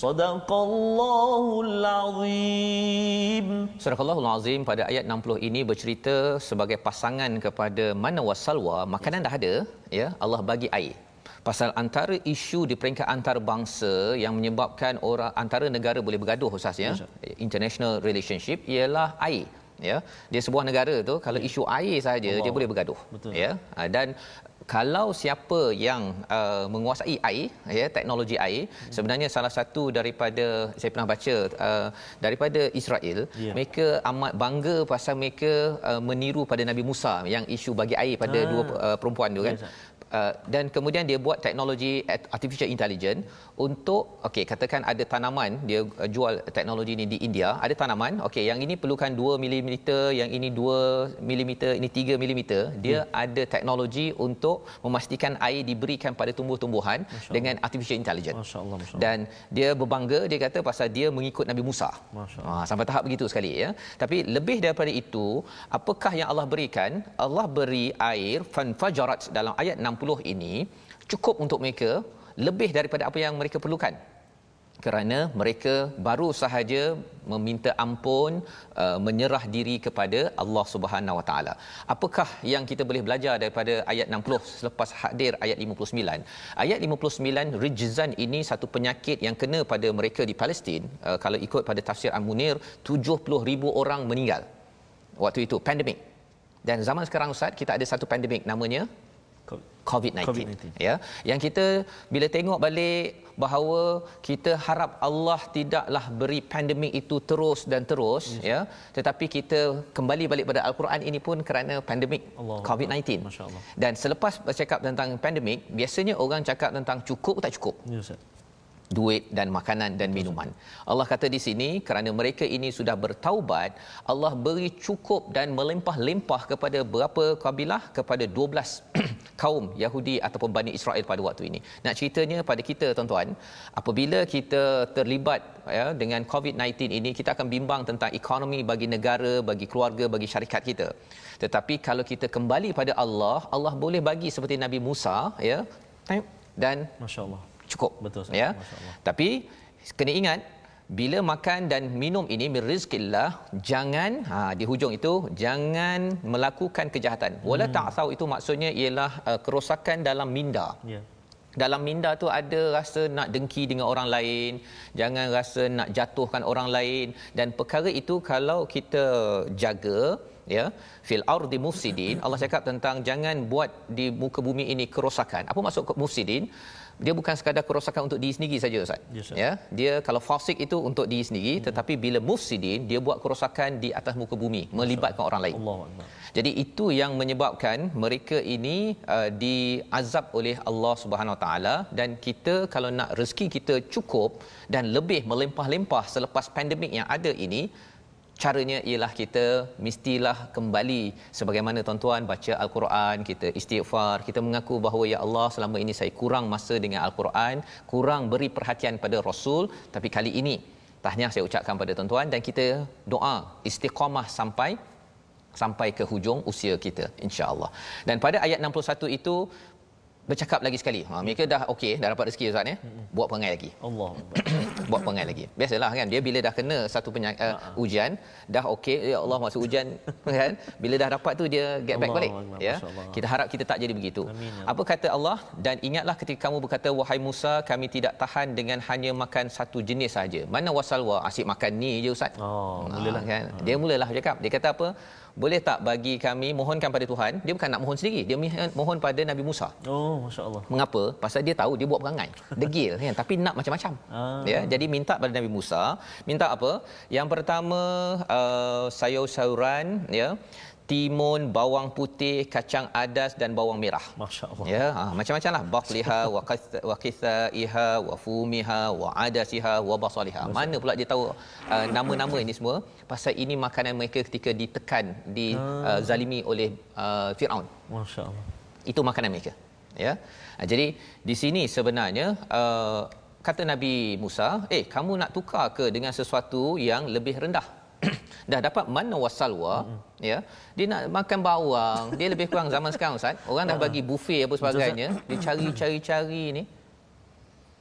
Speaker 1: Sadaqallahul azim.
Speaker 2: Surah Allahul Azim pada ayat 60 ini bercerita sebagai pasangan kepada mana wasalwa, makanan dah ada, ya, Allah bagi air. Pasal antara isu di peringkat antarabangsa yang menyebabkan orang antara negara boleh bergaduh Ustaz ya, international relationship ialah air ya dia sebuah negara tu kalau isu air saja dia boleh bergaduh
Speaker 1: Betul.
Speaker 2: ya Ah, dan kalau siapa yang uh, menguasai air ya teknologi air hmm. sebenarnya salah satu daripada saya pernah baca uh, daripada Israel
Speaker 1: Ya.
Speaker 2: mereka amat bangga pasal mereka uh, meniru pada Nabi Musa yang isu bagi air pada
Speaker 1: Ah.
Speaker 2: dua uh, perempuan tu kan
Speaker 1: Ustaz.
Speaker 2: Uh, dan kemudian dia buat teknologi art- artificial intelligence untuk okey katakan ada tanaman dia uh, jual teknologi ni di India ada tanaman okey yang ini perlukan 2 mm yang ini 2 mm ini 3 mm dia hmm. ada teknologi untuk memastikan air diberikan pada tumbuh-tumbuhan dengan artificial intelligence
Speaker 1: Masya-Allah, masya-Allah.
Speaker 2: dan dia berbangga dia kata pasal dia mengikut Nabi Musa.
Speaker 1: Masya
Speaker 2: Ha, sampai tahap begitu sekali ya. Tapi lebih daripada itu, apakah yang Allah berikan? Allah beri air fanfajarat dalam ayat 60 ini cukup untuk mereka lebih daripada apa yang mereka perlukan. Kerana mereka baru sahaja meminta ampun uh, menyerah diri kepada Allah Subhanahu Wa Taala. Apakah yang kita boleh belajar daripada ayat 60 selepas hadir ayat 59? Ayat 59 rijzan ini satu penyakit yang kena pada mereka di Palestin. Uh, kalau ikut pada tafsir Al-Munir 70,000 orang meninggal. Waktu itu pandemik. Dan zaman sekarang Ustaz kita ada satu pandemik namanya COVID-19.
Speaker 1: COVID-19.
Speaker 2: Ya, yang kita bila tengok balik bahawa kita harap Allah tidaklah beri pandemik itu terus dan terus yes. ya, tetapi kita kembali balik pada al-Quran ini pun kerana pandemik
Speaker 1: Allah.
Speaker 2: COVID-19.
Speaker 1: Masya-Allah.
Speaker 2: Dan selepas bercakap tentang pandemik, biasanya orang cakap tentang cukup tak cukup
Speaker 1: Ya Ustaz.
Speaker 2: duit dan makanan dan minuman. Allah kata di sini kerana mereka ini sudah bertaubat, Allah beri cukup dan melimpah-limpah kepada berapa kabilah? Kepada 12 *clears throat* kaum Yahudi ataupun Bani Israel pada waktu ini. Nak ceritanya pada kita tuan-tuan, apabila kita terlibat ya dengan COVID-19 ini, kita akan bimbang tentang ekonomi bagi negara, bagi keluarga, bagi syarikat kita. Tetapi kalau kita kembali pada Allah, Allah boleh bagi seperti Nabi Musa ya dan
Speaker 1: Masya-Allah.
Speaker 2: cukup
Speaker 1: Betul,
Speaker 2: ya
Speaker 1: Masya-Allah.
Speaker 2: tapi kena ingat bila makan dan minum ini min rizqillah jangan ha di hujung itu jangan melakukan kejahatan. Wala
Speaker 1: Hmm.
Speaker 2: ta'sau itu maksudnya ialah uh, kerosakan dalam minda.
Speaker 1: Ya.
Speaker 2: dalam minda tu ada rasa nak dengki dengan orang lain jangan rasa nak jatuhkan orang lain. Dan perkara itu kalau kita jaga ya fil ardi mufsidin Allah cakap tentang jangan buat di muka bumi ini kerosakan. Apa maksud mufsidin dia bukan sekadar kerosakan untuk diri sendiri saja Ustaz.
Speaker 1: Ya, Ustaz.
Speaker 2: Ya, dia kalau fasik itu untuk diri sendiri hmm. tetapi bila mufsidin dia buat kerosakan di atas muka bumi melibatkan orang lain.
Speaker 1: Akbar.
Speaker 2: Jadi itu yang menyebabkan mereka ini uh, diazab oleh Allah Subhanahu Wa Taala dan kita kalau nak rezeki kita cukup dan lebih melimpah-limpah selepas pandemik yang ada ini caranya ialah kita mestilah kembali sebagaimana tuan-tuan baca al-Quran, kita istighfar, kita mengaku bahawa ya Allah selama ini saya kurang masa dengan al-Quran, kurang beri perhatian pada Rasul, tapi kali ini tahniah saya ucapkan pada tuan-tuan dan kita doa istiqamah sampai sampai ke hujung usia kita insya-Allah. Dan pada ayat 61 itu bercakap lagi sekali. Ha mereka dah okey, dah dapat rezeki Ustaz ya. Buat perangai lagi.
Speaker 1: Akbar. *coughs*
Speaker 2: Buat perangai lagi. Biasalah kan dia bila dah kena satu penyakit uh, ujian, dah okey ya Allah masuk ujian *laughs* kan. Bila dah dapat tu dia get back
Speaker 1: Allahu
Speaker 2: balik
Speaker 1: Akbar,
Speaker 2: ya.
Speaker 1: Masya-Allah.
Speaker 2: Kita harap kita tak jadi begitu.
Speaker 1: Amin, ya
Speaker 2: Apa kata Allah dan ingatlah ketika kamu berkata wahai Musa kami tidak tahan dengan hanya makan satu jenis saja. Mana wasalwa asyik makan ni je Ustaz.
Speaker 1: Oh,
Speaker 2: Ah,
Speaker 1: mulalah.
Speaker 2: kan. Dia mulalah cakap. Dia kata apa? Boleh tak bagi kami mohonkan pada Tuhan? Dia bukan nak mohon sendiri. Dia mohon- pada Nabi Musa.
Speaker 1: Oh, masya-Allah.
Speaker 2: Mengapa? Pasal dia tahu dia buat perangai. Degil kan tapi nak macam-macam.
Speaker 1: Ah.
Speaker 2: Ya, jadi minta pada Nabi Musa, minta apa? Yang pertama uh, sayur-sayuran ya, timun, bawang putih, kacang adas dan bawang merah.
Speaker 1: Masya-Allah.
Speaker 2: Ya, ha, macam-macam lah. Bakliha, *laughs* wa qith- wa qithaiha, wa fumiha, wa adasiha, wa basaliha. Mana pula dia tahu uh, nama-nama ini semua? Pasal ini makanan mereka ketika ditekan, di uh, zalimi oleh uh, Firaun
Speaker 1: Masya-Allah.
Speaker 2: itu makanan mereka ya jadi di sini sebenarnya uh, kata Nabi Musa eh kamu nak tukar ke dengan sesuatu yang lebih rendah *clears throat* dah dapat mana wasalwa mm-hmm. ya dia nak makan bawang dia lebih kurang zaman sekarang ustaz orang dah bagi buffet apa sebagainya dia cari-cari-cari ni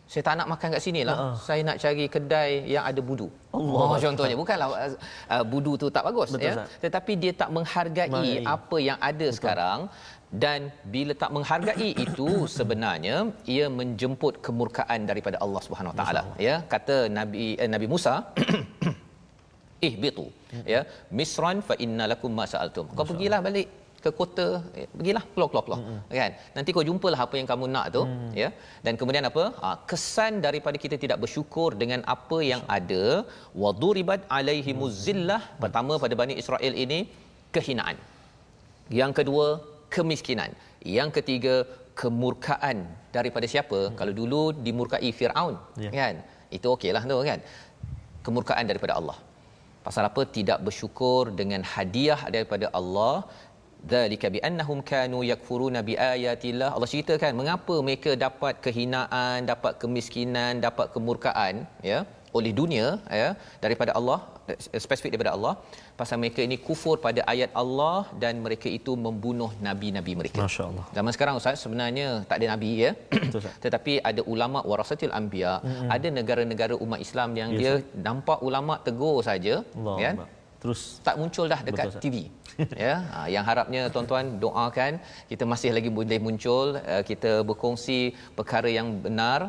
Speaker 2: saya tak nak makan kat sini lah. Uh-uh. Saya nak cari kedai yang ada budu.
Speaker 1: Allah.
Speaker 2: Oh, contohnya bukanlah uh, budu tu tak bagus
Speaker 1: Betul,
Speaker 2: ya. Tetapi dia tak menghargai
Speaker 1: Menghargai.
Speaker 2: apa yang ada Betul. sekarang dan bila tak menghargai itu sebenarnya ia menjemput kemurkaan daripada Allah Subhanahu Wa Taala ya kata Nabi eh, Nabi Musa *clears throat* ihbitu ya. Misran fa inna lakum ma sa'altum. Kau pergilah balik ke kota eh, pergilah keluar keluar keluar. Mm-hmm. kan? Nanti kau jumpalah apa yang kamu nak tu mm. ya. Dan kemudian apa? Ha, kesan daripada kita tidak bersyukur dengan apa yang ada waduribat alaihimuz zillah mm. pertama pada Bani Israel ini kehinaan. Yang kedua kemiskinan. Yang ketiga kemurkaan daripada siapa? Mm. kalau dulu dimurkai Firaun
Speaker 1: Ya.
Speaker 2: kan? Itu okeylah tu kan? Kemurkaan daripada Allah pasal apa? Tidak bersyukur dengan hadiah daripada Allah. Dzalika bi annahum kanu yakfuruna bi ayatillah. Allah ceritakan mengapa mereka dapat kehinaan, dapat kemiskinan, dapat kemurkaan ya oleh dunia ya daripada Allah spesifik daripada Allah pasal mereka ini kufur pada ayat Allah dan mereka itu membunuh nabi-nabi mereka.
Speaker 1: Masya-Allah.
Speaker 2: Zaman sekarang ustaz sebenarnya tak ada nabi ya.
Speaker 1: Betul. *clears throat*
Speaker 2: Tetapi ada ulama warasatil anbiya, mm-hmm. ada negara-negara umat Islam yang
Speaker 1: Ya,
Speaker 2: dia nampak ulama tegur saja
Speaker 1: Allah. Terus
Speaker 2: tak muncul dah dekat
Speaker 1: Betul.
Speaker 2: TV *laughs* ya ha, yang harapnya tuan-tuan doakan kita masih lagi boleh muncul uh, kita berkongsi perkara yang benar.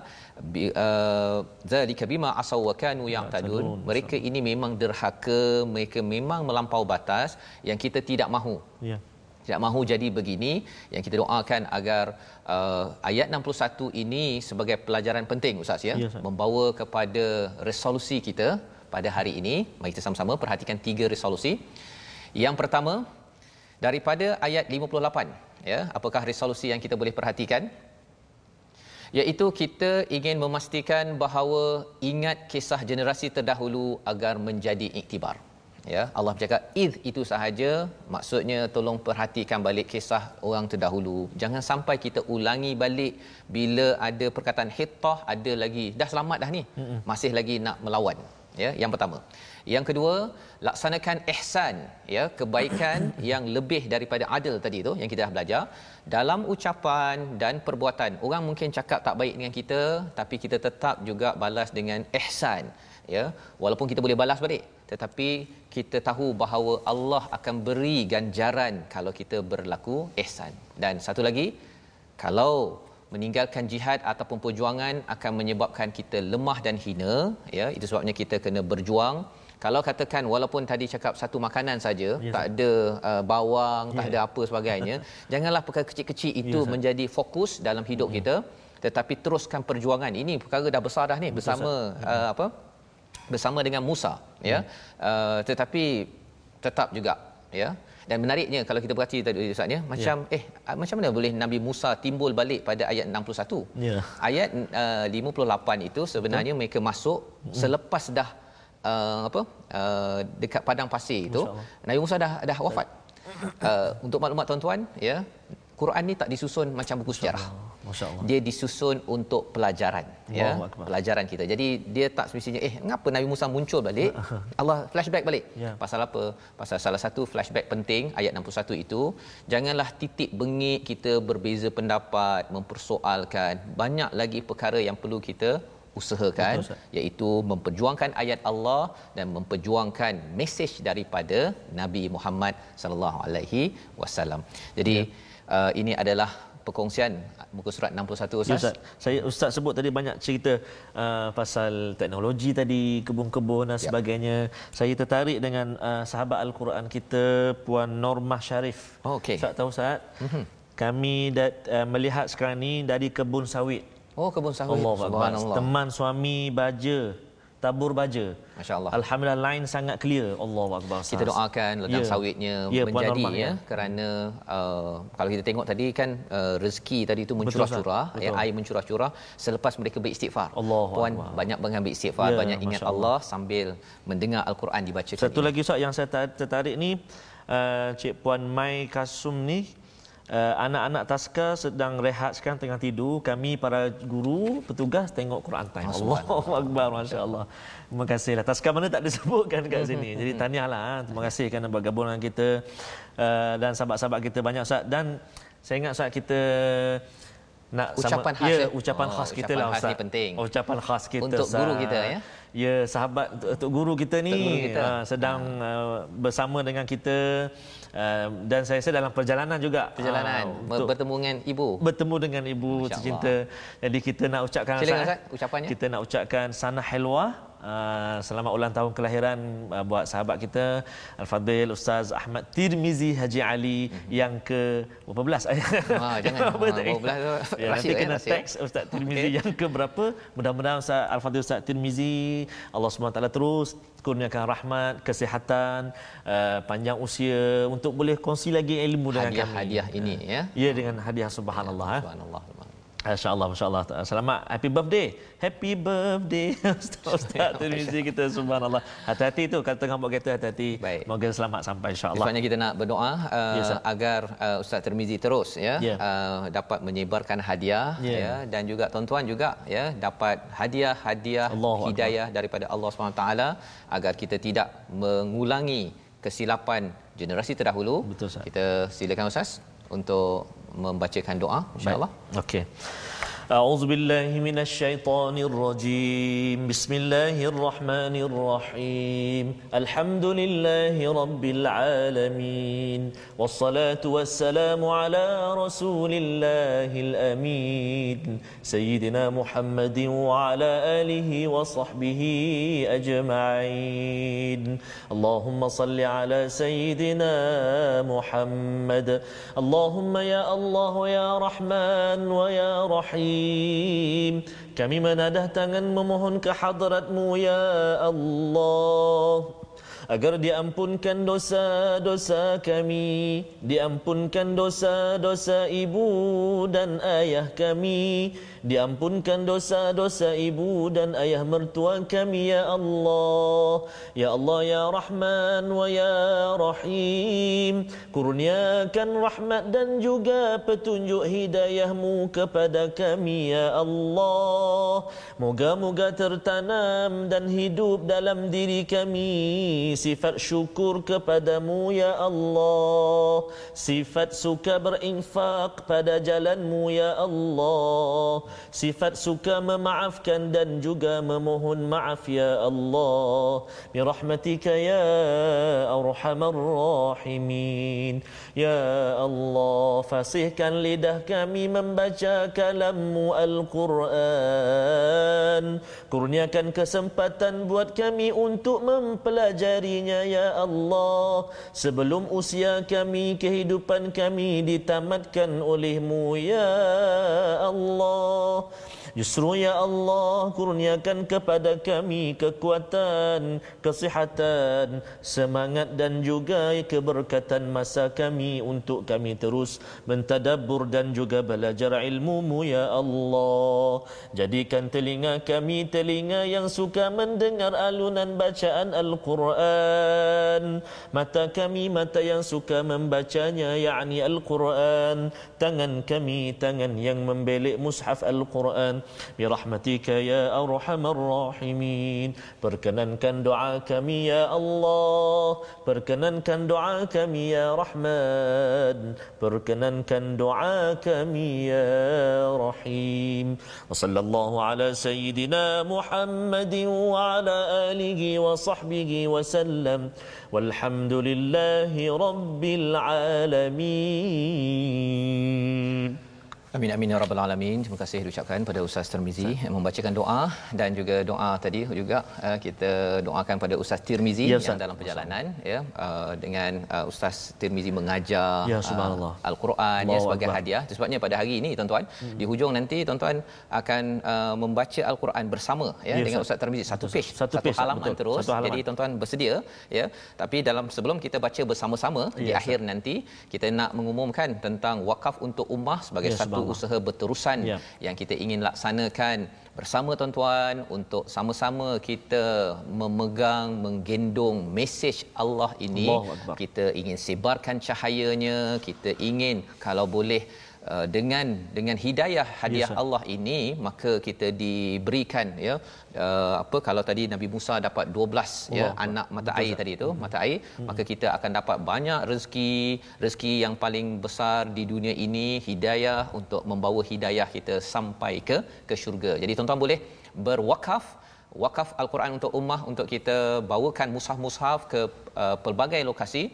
Speaker 2: Uh, zalika bima asaw wa kanu ya'tadun.
Speaker 1: Ya'tadun,
Speaker 2: mereka ini memang derhaka mereka memang melampau batas yang kita tidak mahu.
Speaker 1: Ya.
Speaker 2: tidak mahu jadi begini. Yang kita doakan agar uh, ayat 61 ini sebagai pelajaran penting ustaz ya.
Speaker 1: Ya,
Speaker 2: membawa kepada resolusi kita pada hari ini. Mari kita sama-sama perhatikan tiga resolusi. Yang pertama daripada ayat 58 ya apakah resolusi yang kita boleh perhatikan? Iaitu kita ingin memastikan bahawa ingat kisah generasi terdahulu agar menjadi iktibar. Ya Allah bercakap id itu sahaja maksudnya tolong perhatikan balik kisah orang terdahulu. Jangan sampai kita ulangi balik bila ada perkataan hittah ada lagi dah selamat dah ni masih lagi nak melawan ya yang pertama. Yang kedua laksanakan ihsan ya kebaikan *coughs* yang lebih daripada adil tadi tu yang kita dah belajar. Dalam ucapan dan perbuatan orang mungkin cakap tak baik dengan kita tapi kita tetap juga balas dengan ihsan ya. Walaupun kita boleh balas balik tetapi kita tahu bahawa Allah akan beri ganjaran kalau kita berlaku ihsan. Dan satu lagi kalau meninggalkan jihad ataupun perjuangan akan menyebabkan kita lemah dan hina ya. Itu sebabnya kita kena berjuang. Kalau katakan walaupun tadi cakap satu makanan saja
Speaker 1: Ya,
Speaker 2: tak ada uh, bawang tak
Speaker 1: Ya.
Speaker 2: ada apa sebagainya *laughs* janganlah perkara kecil-kecil itu
Speaker 1: Ustaz.
Speaker 2: menjadi fokus dalam hidup kita. Tetapi teruskan perjuangan. Ini perkara dah besar dah ni bersama uh, apa? Bersama dengan Musa ya. Uh, tetapi tetap juga ya dan menariknya kalau kita perhati tadi ustaz ya macam eh ah, macam mana boleh Nabi Musa timbul balik pada ayat 61
Speaker 1: Ya.
Speaker 2: ayat uh, 58 itu sebenarnya mereka masuk selepas dah uh, apa uh, dekat padang pasir itu. Nabi Musa dah dah wafat. Uh, untuk maklumat tuan-tuan ya Quran ni tak disusun macam buku sejarah. Dia disusun untuk pelajaran ya
Speaker 1: Akbar.
Speaker 2: pelajaran kita jadi dia tak semestinya eh mengapa Nabi Musa muncul balik *laughs* Allah flashback balik
Speaker 1: Ya.
Speaker 2: pasal apa pasal salah satu flashback penting ayat 61 itu janganlah titik bengik kita berbeza pendapat mempersoalkan banyak lagi perkara yang perlu kita usahakan
Speaker 1: Betul, Ustaz.
Speaker 2: iaitu memperjuangkan ayat Allah dan memperjuangkan mesej daripada Nabi Muhammad sallallahu alaihi wasallam. Jadi ya. uh, ini adalah perkongsian muka surat 61
Speaker 1: Ya,
Speaker 2: Ustaz.
Speaker 1: Ustaz. Saya Ustaz sebut tadi banyak cerita uh, pasal teknologi tadi, kebun-kebun dan
Speaker 2: Ya.
Speaker 1: sebagainya. Saya tertarik dengan uh, sahabat Al-Quran kita Puan Normah Sharif.
Speaker 2: Oh, okey.
Speaker 1: Ustaz tahu Ustaz? Mm-hmm. Kami dat, uh, melihat sekarang ni dari kebun sawit.
Speaker 2: Oh kebun sawit.
Speaker 1: Allah
Speaker 2: Subhanallah.
Speaker 1: Teman suami baja, tabur baja.
Speaker 2: Masya-Allah.
Speaker 1: Alhamdulillah line sangat clear. Allah Akbar.
Speaker 2: Kita doakan ladang
Speaker 1: Ya.
Speaker 2: sawitnya
Speaker 1: Ya, Puan
Speaker 2: menjadi
Speaker 1: Normah,
Speaker 2: ya
Speaker 1: ya.
Speaker 2: kerana uh, kalau kita tengok tadi kan uh, rezeki tadi itu mencurah-curah
Speaker 1: Ustaz.
Speaker 2: ya air mencurah-curah selepas mereka beristighfar.
Speaker 1: Allahu
Speaker 2: Puan
Speaker 1: Akbar.
Speaker 2: banyak mengambil istighfar,
Speaker 1: Ya,
Speaker 2: banyak ingat
Speaker 1: Masya
Speaker 2: Allah sambil mendengar al-Quran dibacakan.
Speaker 1: Satu lagi Ustaz yang saya tar- tertarik ni uh, Cik Puan Mai Kasum ni uh, anak-anak taska sedang rehat sekarang tengah tidur kami para guru petugas tengok Quran time
Speaker 2: Oh,
Speaker 1: Allahu akbar masya-Allah terima kasihlah taska mana tak disebutkan kat sini *laughs* jadi tahniahlah ha. terima kasih kerana bergabung dengan kita uh, dan sahabat-sahabat kita banyak Ustaz dan saya ingat Ustaz kita nak
Speaker 2: Ucapan
Speaker 1: sama,
Speaker 2: khas,
Speaker 1: ya,
Speaker 2: ya?
Speaker 1: ucapan
Speaker 2: Oh,
Speaker 1: khas kita
Speaker 2: ucapan
Speaker 1: lah Ustaz.
Speaker 2: penting.
Speaker 1: Ucapan khas kita
Speaker 2: Untuk
Speaker 1: Ustaz.
Speaker 2: guru kita, ya?
Speaker 1: Ya, sahabat untuk guru kita ni
Speaker 2: guru kita.
Speaker 1: ah, sedang ah, bersama dengan kita ah, dan saya rasa dalam perjalanan juga
Speaker 2: Perjalanan uh,
Speaker 1: untuk
Speaker 2: bertemu dengan ibu.
Speaker 1: bertemu dengan ibu tercinta. Jadi kita nak ucapkan
Speaker 2: Silakan,
Speaker 1: Ustaz,
Speaker 2: Ustaz, ucapannya.
Speaker 1: Kita nak ucapkan sana helwa Uh, selamat ulang tahun kelahiran uh, buat sahabat kita Al-Fadhil Ustaz Ahmad Tirmizi Haji Ali mm-hmm. yang ke berapa belas *laughs*
Speaker 2: Ah, jangan. Ah, berapa belas tu
Speaker 1: ya, nanti
Speaker 2: eh,
Speaker 1: kena
Speaker 2: rahsia.
Speaker 1: teks Ustaz Tirmizi
Speaker 2: Okey.
Speaker 1: yang ke berapa mudah-mudahan Ustaz Al-Fadhil Ustaz Tirmizi Allah SWT terus kurniakan rahmat kesihatan uh, panjang usia untuk boleh kongsi lagi ilmu dengan kami
Speaker 2: Hadiah-hadiah ini ya.
Speaker 1: Ya dengan hadiah subhanallah. eh.
Speaker 2: Subhanallah.
Speaker 1: Masya-Allah, masya-Allah. Selamat happy birthday. Happy birthday *laughs* Ustaz Ustaz Tirmizi kita subhanallah. Hati-hati tu kalau tengah bawa kereta hati-hati.
Speaker 2: Baik.
Speaker 1: Moga selamat sampai insya-Allah.
Speaker 2: Sebabnya kita nak berdoa uh,
Speaker 1: Ustaz.
Speaker 2: agar uh, Ustaz Termizi terus ya
Speaker 1: Ya.
Speaker 2: uh, dapat menyebarkan hadiah
Speaker 1: Ya.
Speaker 2: ya dan juga tuan-tuan juga ya dapat hadiah-hadiah hidayah daripada Allah SWT agar kita tidak mengulangi kesilapan generasi terdahulu.
Speaker 1: Betul, Ustaz.
Speaker 2: Kita silakan Ustaz untuk membacakan doa insya-Allah.
Speaker 1: Okey. أعوذ بالله من الشيطان الرجيم. بسم الله الرحمن الرحيم. الحمد لله رب العالمين. والصلاة والسلام على رسول الله الأمين. سيدنا محمد وعلى آله وصحبه أجمعين. اللهم صل على سيدنا محمد. اللهم يا الله يا رحمن ويا رحيم. Kami menadah tangan memohon ke hadratmu ya Allah agar diampunkan dosa-dosa kami. Diampunkan dosa-dosa ibu dan ayah kami. Diampunkan dosa-dosa ibu dan ayah mertua kami ya Allah. Ya Allah ya Rahman wa ya Rahim. Kurniakan rahmat dan juga petunjuk hidayahmu kepada kami ya Allah. Moga-moga tertanam dan hidup dalam diri kami sifat syukur kepadamu ya Allah. Sifat suka berinfak pada jalanmu ya Allah. Sifat suka memaafkan dan juga memohon maaf ya Allah. Birahmatika ya arhamar rahimin. Ya Allah fasihkan lidah kami membaca kalammu Al-Quran. Kurniakan kesempatan buat kami untuk mempelajarinya ya Allah sebelum usia kami kehidupan kami ditamatkan olehmu ya Allah Justru ya Allah kurniakan kepada kami kekuatan, kesihatan, semangat dan juga keberkatan masa kami untuk kami terus mentadabbur dan juga belajar ilmu-Mu ya Allah. Jadikan telinga kami telinga yang suka mendengar alunan bacaan Al-Quran. Mata kami mata yang suka membacanya yakni Al-Quran. Tangan kami tangan yang membelik mushaf Al-Quran. برحمتك يا أرحم الراحمين. بركنن كان دعاء يا الله. بركنن كان دعاء يا رحمن. بركنن كان دعاء يا رحيم. وصلى الله على سيدنا محمد وعلى آله وصحبه وسلم. والحمد لله رب العالمين.
Speaker 2: Amin amin ya rabbal alamin. Terima kasih diucapkan pada Ustaz Tirmizi yang membacakan doa dan juga doa tadi juga uh, kita doakan pada Ustaz Tirmizi
Speaker 1: Ya,
Speaker 2: yang dalam perjalanan ya uh, dengan uh, Ustaz Tirmizi mengajar
Speaker 1: Ya, subhanallah.
Speaker 2: uh, Al-Quran ya sebagai
Speaker 1: Akbar.
Speaker 2: hadiah. Sebabnya pada hari ini tuan-tuan hmm. di hujung nanti tuan-tuan akan uh, membaca Al-Quran bersama ya,
Speaker 1: Ya,
Speaker 2: dengan
Speaker 1: Ustaz.
Speaker 2: Ustaz Tirmizi satu page
Speaker 1: satu page,
Speaker 2: halaman
Speaker 1: betul.
Speaker 2: terus.
Speaker 1: Satu halaman.
Speaker 2: Jadi tuan-tuan bersedia ya. Tapi dalam sebelum kita baca bersama-sama di
Speaker 1: Ya,
Speaker 2: akhir nanti kita nak mengumumkan tentang wakaf untuk ummah sebagai
Speaker 1: Ya,
Speaker 2: satu
Speaker 1: subhanallah.
Speaker 2: usaha berterusan
Speaker 1: Ya.
Speaker 2: yang kita ingin laksanakan bersama tuan-tuan untuk sama-sama kita memegang menggendong mesej Allah ini
Speaker 1: Akbar.
Speaker 2: kita ingin sebarkan cahayanya kita ingin kalau boleh uh, dengan dengan hidayah hadiah
Speaker 1: Yes,
Speaker 2: Allah ini maka kita diberikan ya. Uh, apa kalau tadi Nabi Musa dapat 12 ya
Speaker 1: Allah.
Speaker 2: anak mata air tadi itu mata air maka kita akan dapat banyak rezeki rezeki yang paling besar di dunia ini hidayah untuk membawa hidayah kita sampai ke ke syurga. Jadi tuan-tuan boleh berwakaf wakaf al-Quran untuk ummah untuk kita bawakan mushaf-mushaf ke uh, pelbagai lokasi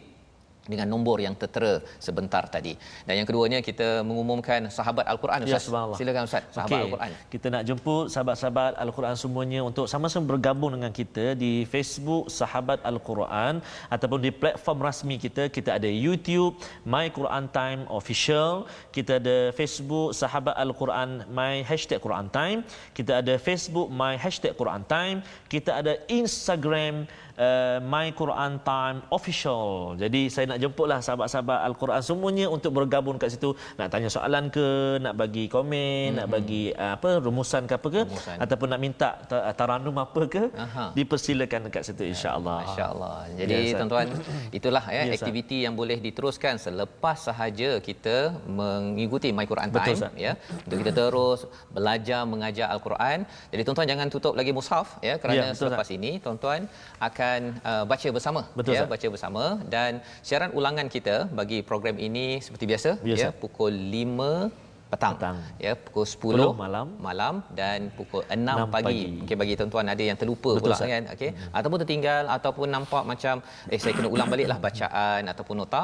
Speaker 2: dengan nombor yang tertera sebentar tadi. Dan yang keduanya kita mengumumkan sahabat al-Quran
Speaker 1: Ya,
Speaker 2: Ustaz.
Speaker 1: subhanallah.
Speaker 2: Silakan Ustaz, sahabat
Speaker 1: Okey,
Speaker 2: al-Quran.
Speaker 1: Kita nak jemput sahabat-sahabat Al-Quran semuanya untuk sama-sama bergabung dengan kita di Facebook Sahabat Al-Quran ataupun di platform rasmi kita. Kita ada YouTube My Quran Time Official. Kita ada Facebook Sahabat Al-Quran My Hashtag Quran Time. Kita ada Facebook My Hashtag Quran Time. Kita ada Instagram uh, My Quran Time Official. Jadi saya nak jemputlah sahabat-sahabat Al-Quran semuanya untuk bergabung kat situ. Nak tanya soalan ke, nak bagi komen, hmm. nak bagi uh, apa rumusan ke apa ke
Speaker 2: Rumusan.
Speaker 1: ataupun nak minta ta- taranum apa ke,
Speaker 2: Aha.
Speaker 1: dipersilakan dekat situ insya-Allah.
Speaker 2: Masya-Allah. Jadi
Speaker 1: Ya,
Speaker 2: tuan-tuan, *coughs* itulah ya
Speaker 1: Ya,
Speaker 2: aktiviti yang boleh diteruskan selepas sahaja kita mengikuti My Quran
Speaker 1: Betul,
Speaker 2: Time
Speaker 1: Ustaz.
Speaker 2: ya. Untuk kita terus belajar mengajar al-Quran. Jadi tuan-tuan jangan tutup lagi mushaf ya kerana
Speaker 1: Ya, betul,
Speaker 2: selepas ini tuan-tuan akan uh, baca bersama
Speaker 1: Betul,
Speaker 2: ya,
Speaker 1: Ustaz.
Speaker 2: baca bersama dan siaran ulangan kita bagi program ini seperti biasa
Speaker 1: Biasa.
Speaker 2: ya pukul 5 petang,
Speaker 1: Petang.
Speaker 2: ya pukul 10
Speaker 1: 10 malam.
Speaker 2: malam dan pukul 6,
Speaker 1: 6
Speaker 2: pagi.
Speaker 1: pagi.
Speaker 2: Mungkin bagi tuan-tuan ada yang terlupa
Speaker 1: Betul,
Speaker 2: pula
Speaker 1: Ustaz.
Speaker 2: kan okey ataupun tertinggal ataupun nampak macam eh saya kena ulang baliklah bacaan ataupun nota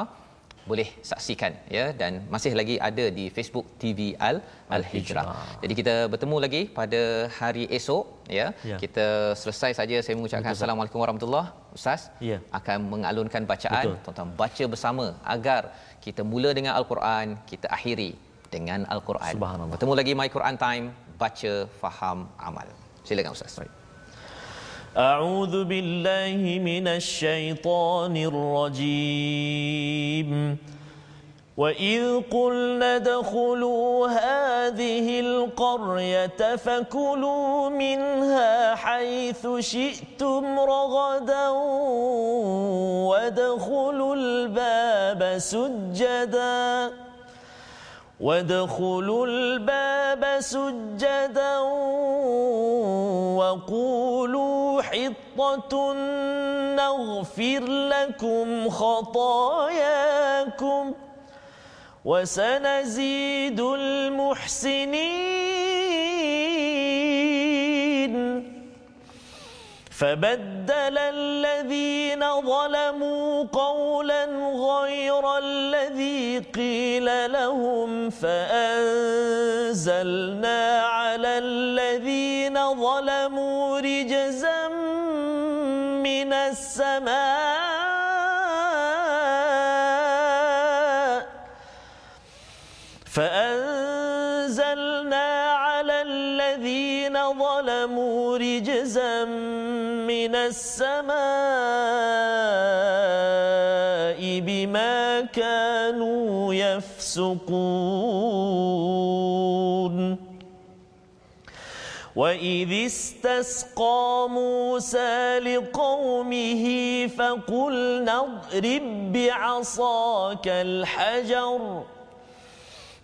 Speaker 2: boleh saksikan ya dan masih lagi ada di Facebook TV Al Al Hijrah. Jadi kita bertemu lagi pada hari esok ya.
Speaker 1: Ya.
Speaker 2: Kita selesai saja saya mengucapkan
Speaker 1: Betul,
Speaker 2: assalamualaikum warahmatullahi Ustaz
Speaker 1: Ya.
Speaker 2: akan mengalunkan bacaan
Speaker 1: Betul.
Speaker 2: tuan-tuan baca bersama agar kita mula dengan al-Quran kita akhiri dengan al-Quran. Bertemu lagi My Quran Time baca faham amal. Silakan Ustaz.
Speaker 1: Baik. أعوذ بالله من الشيطان الرجيم. وإذ قلنا ادخلوا هذه القرية فكلوا منها حيث شئتم رغدا وادخلوا الباب سجداً وادخلوا الباب سجدا وقولوا حطة نغفر لكم خطاياكم وسنزيد المحسنين فبدل الذين ظلموا قولا غير الذي قيل لهم فأنزلنا على الذين ظلموا رجزا من السماء رجزا من السماء بما كانوا يفسقون. وإذ استسقى موسى لقومه فقلنا اضرب بعصاك الحجر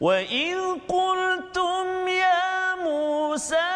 Speaker 1: وإذ قلتم يا موسى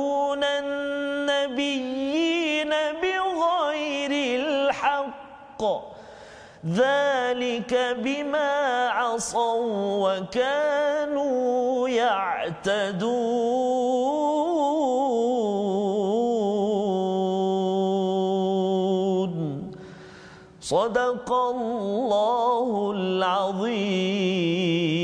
Speaker 1: ذلك بما عصوا وكانوا يعتدون. صدق الله العظيم.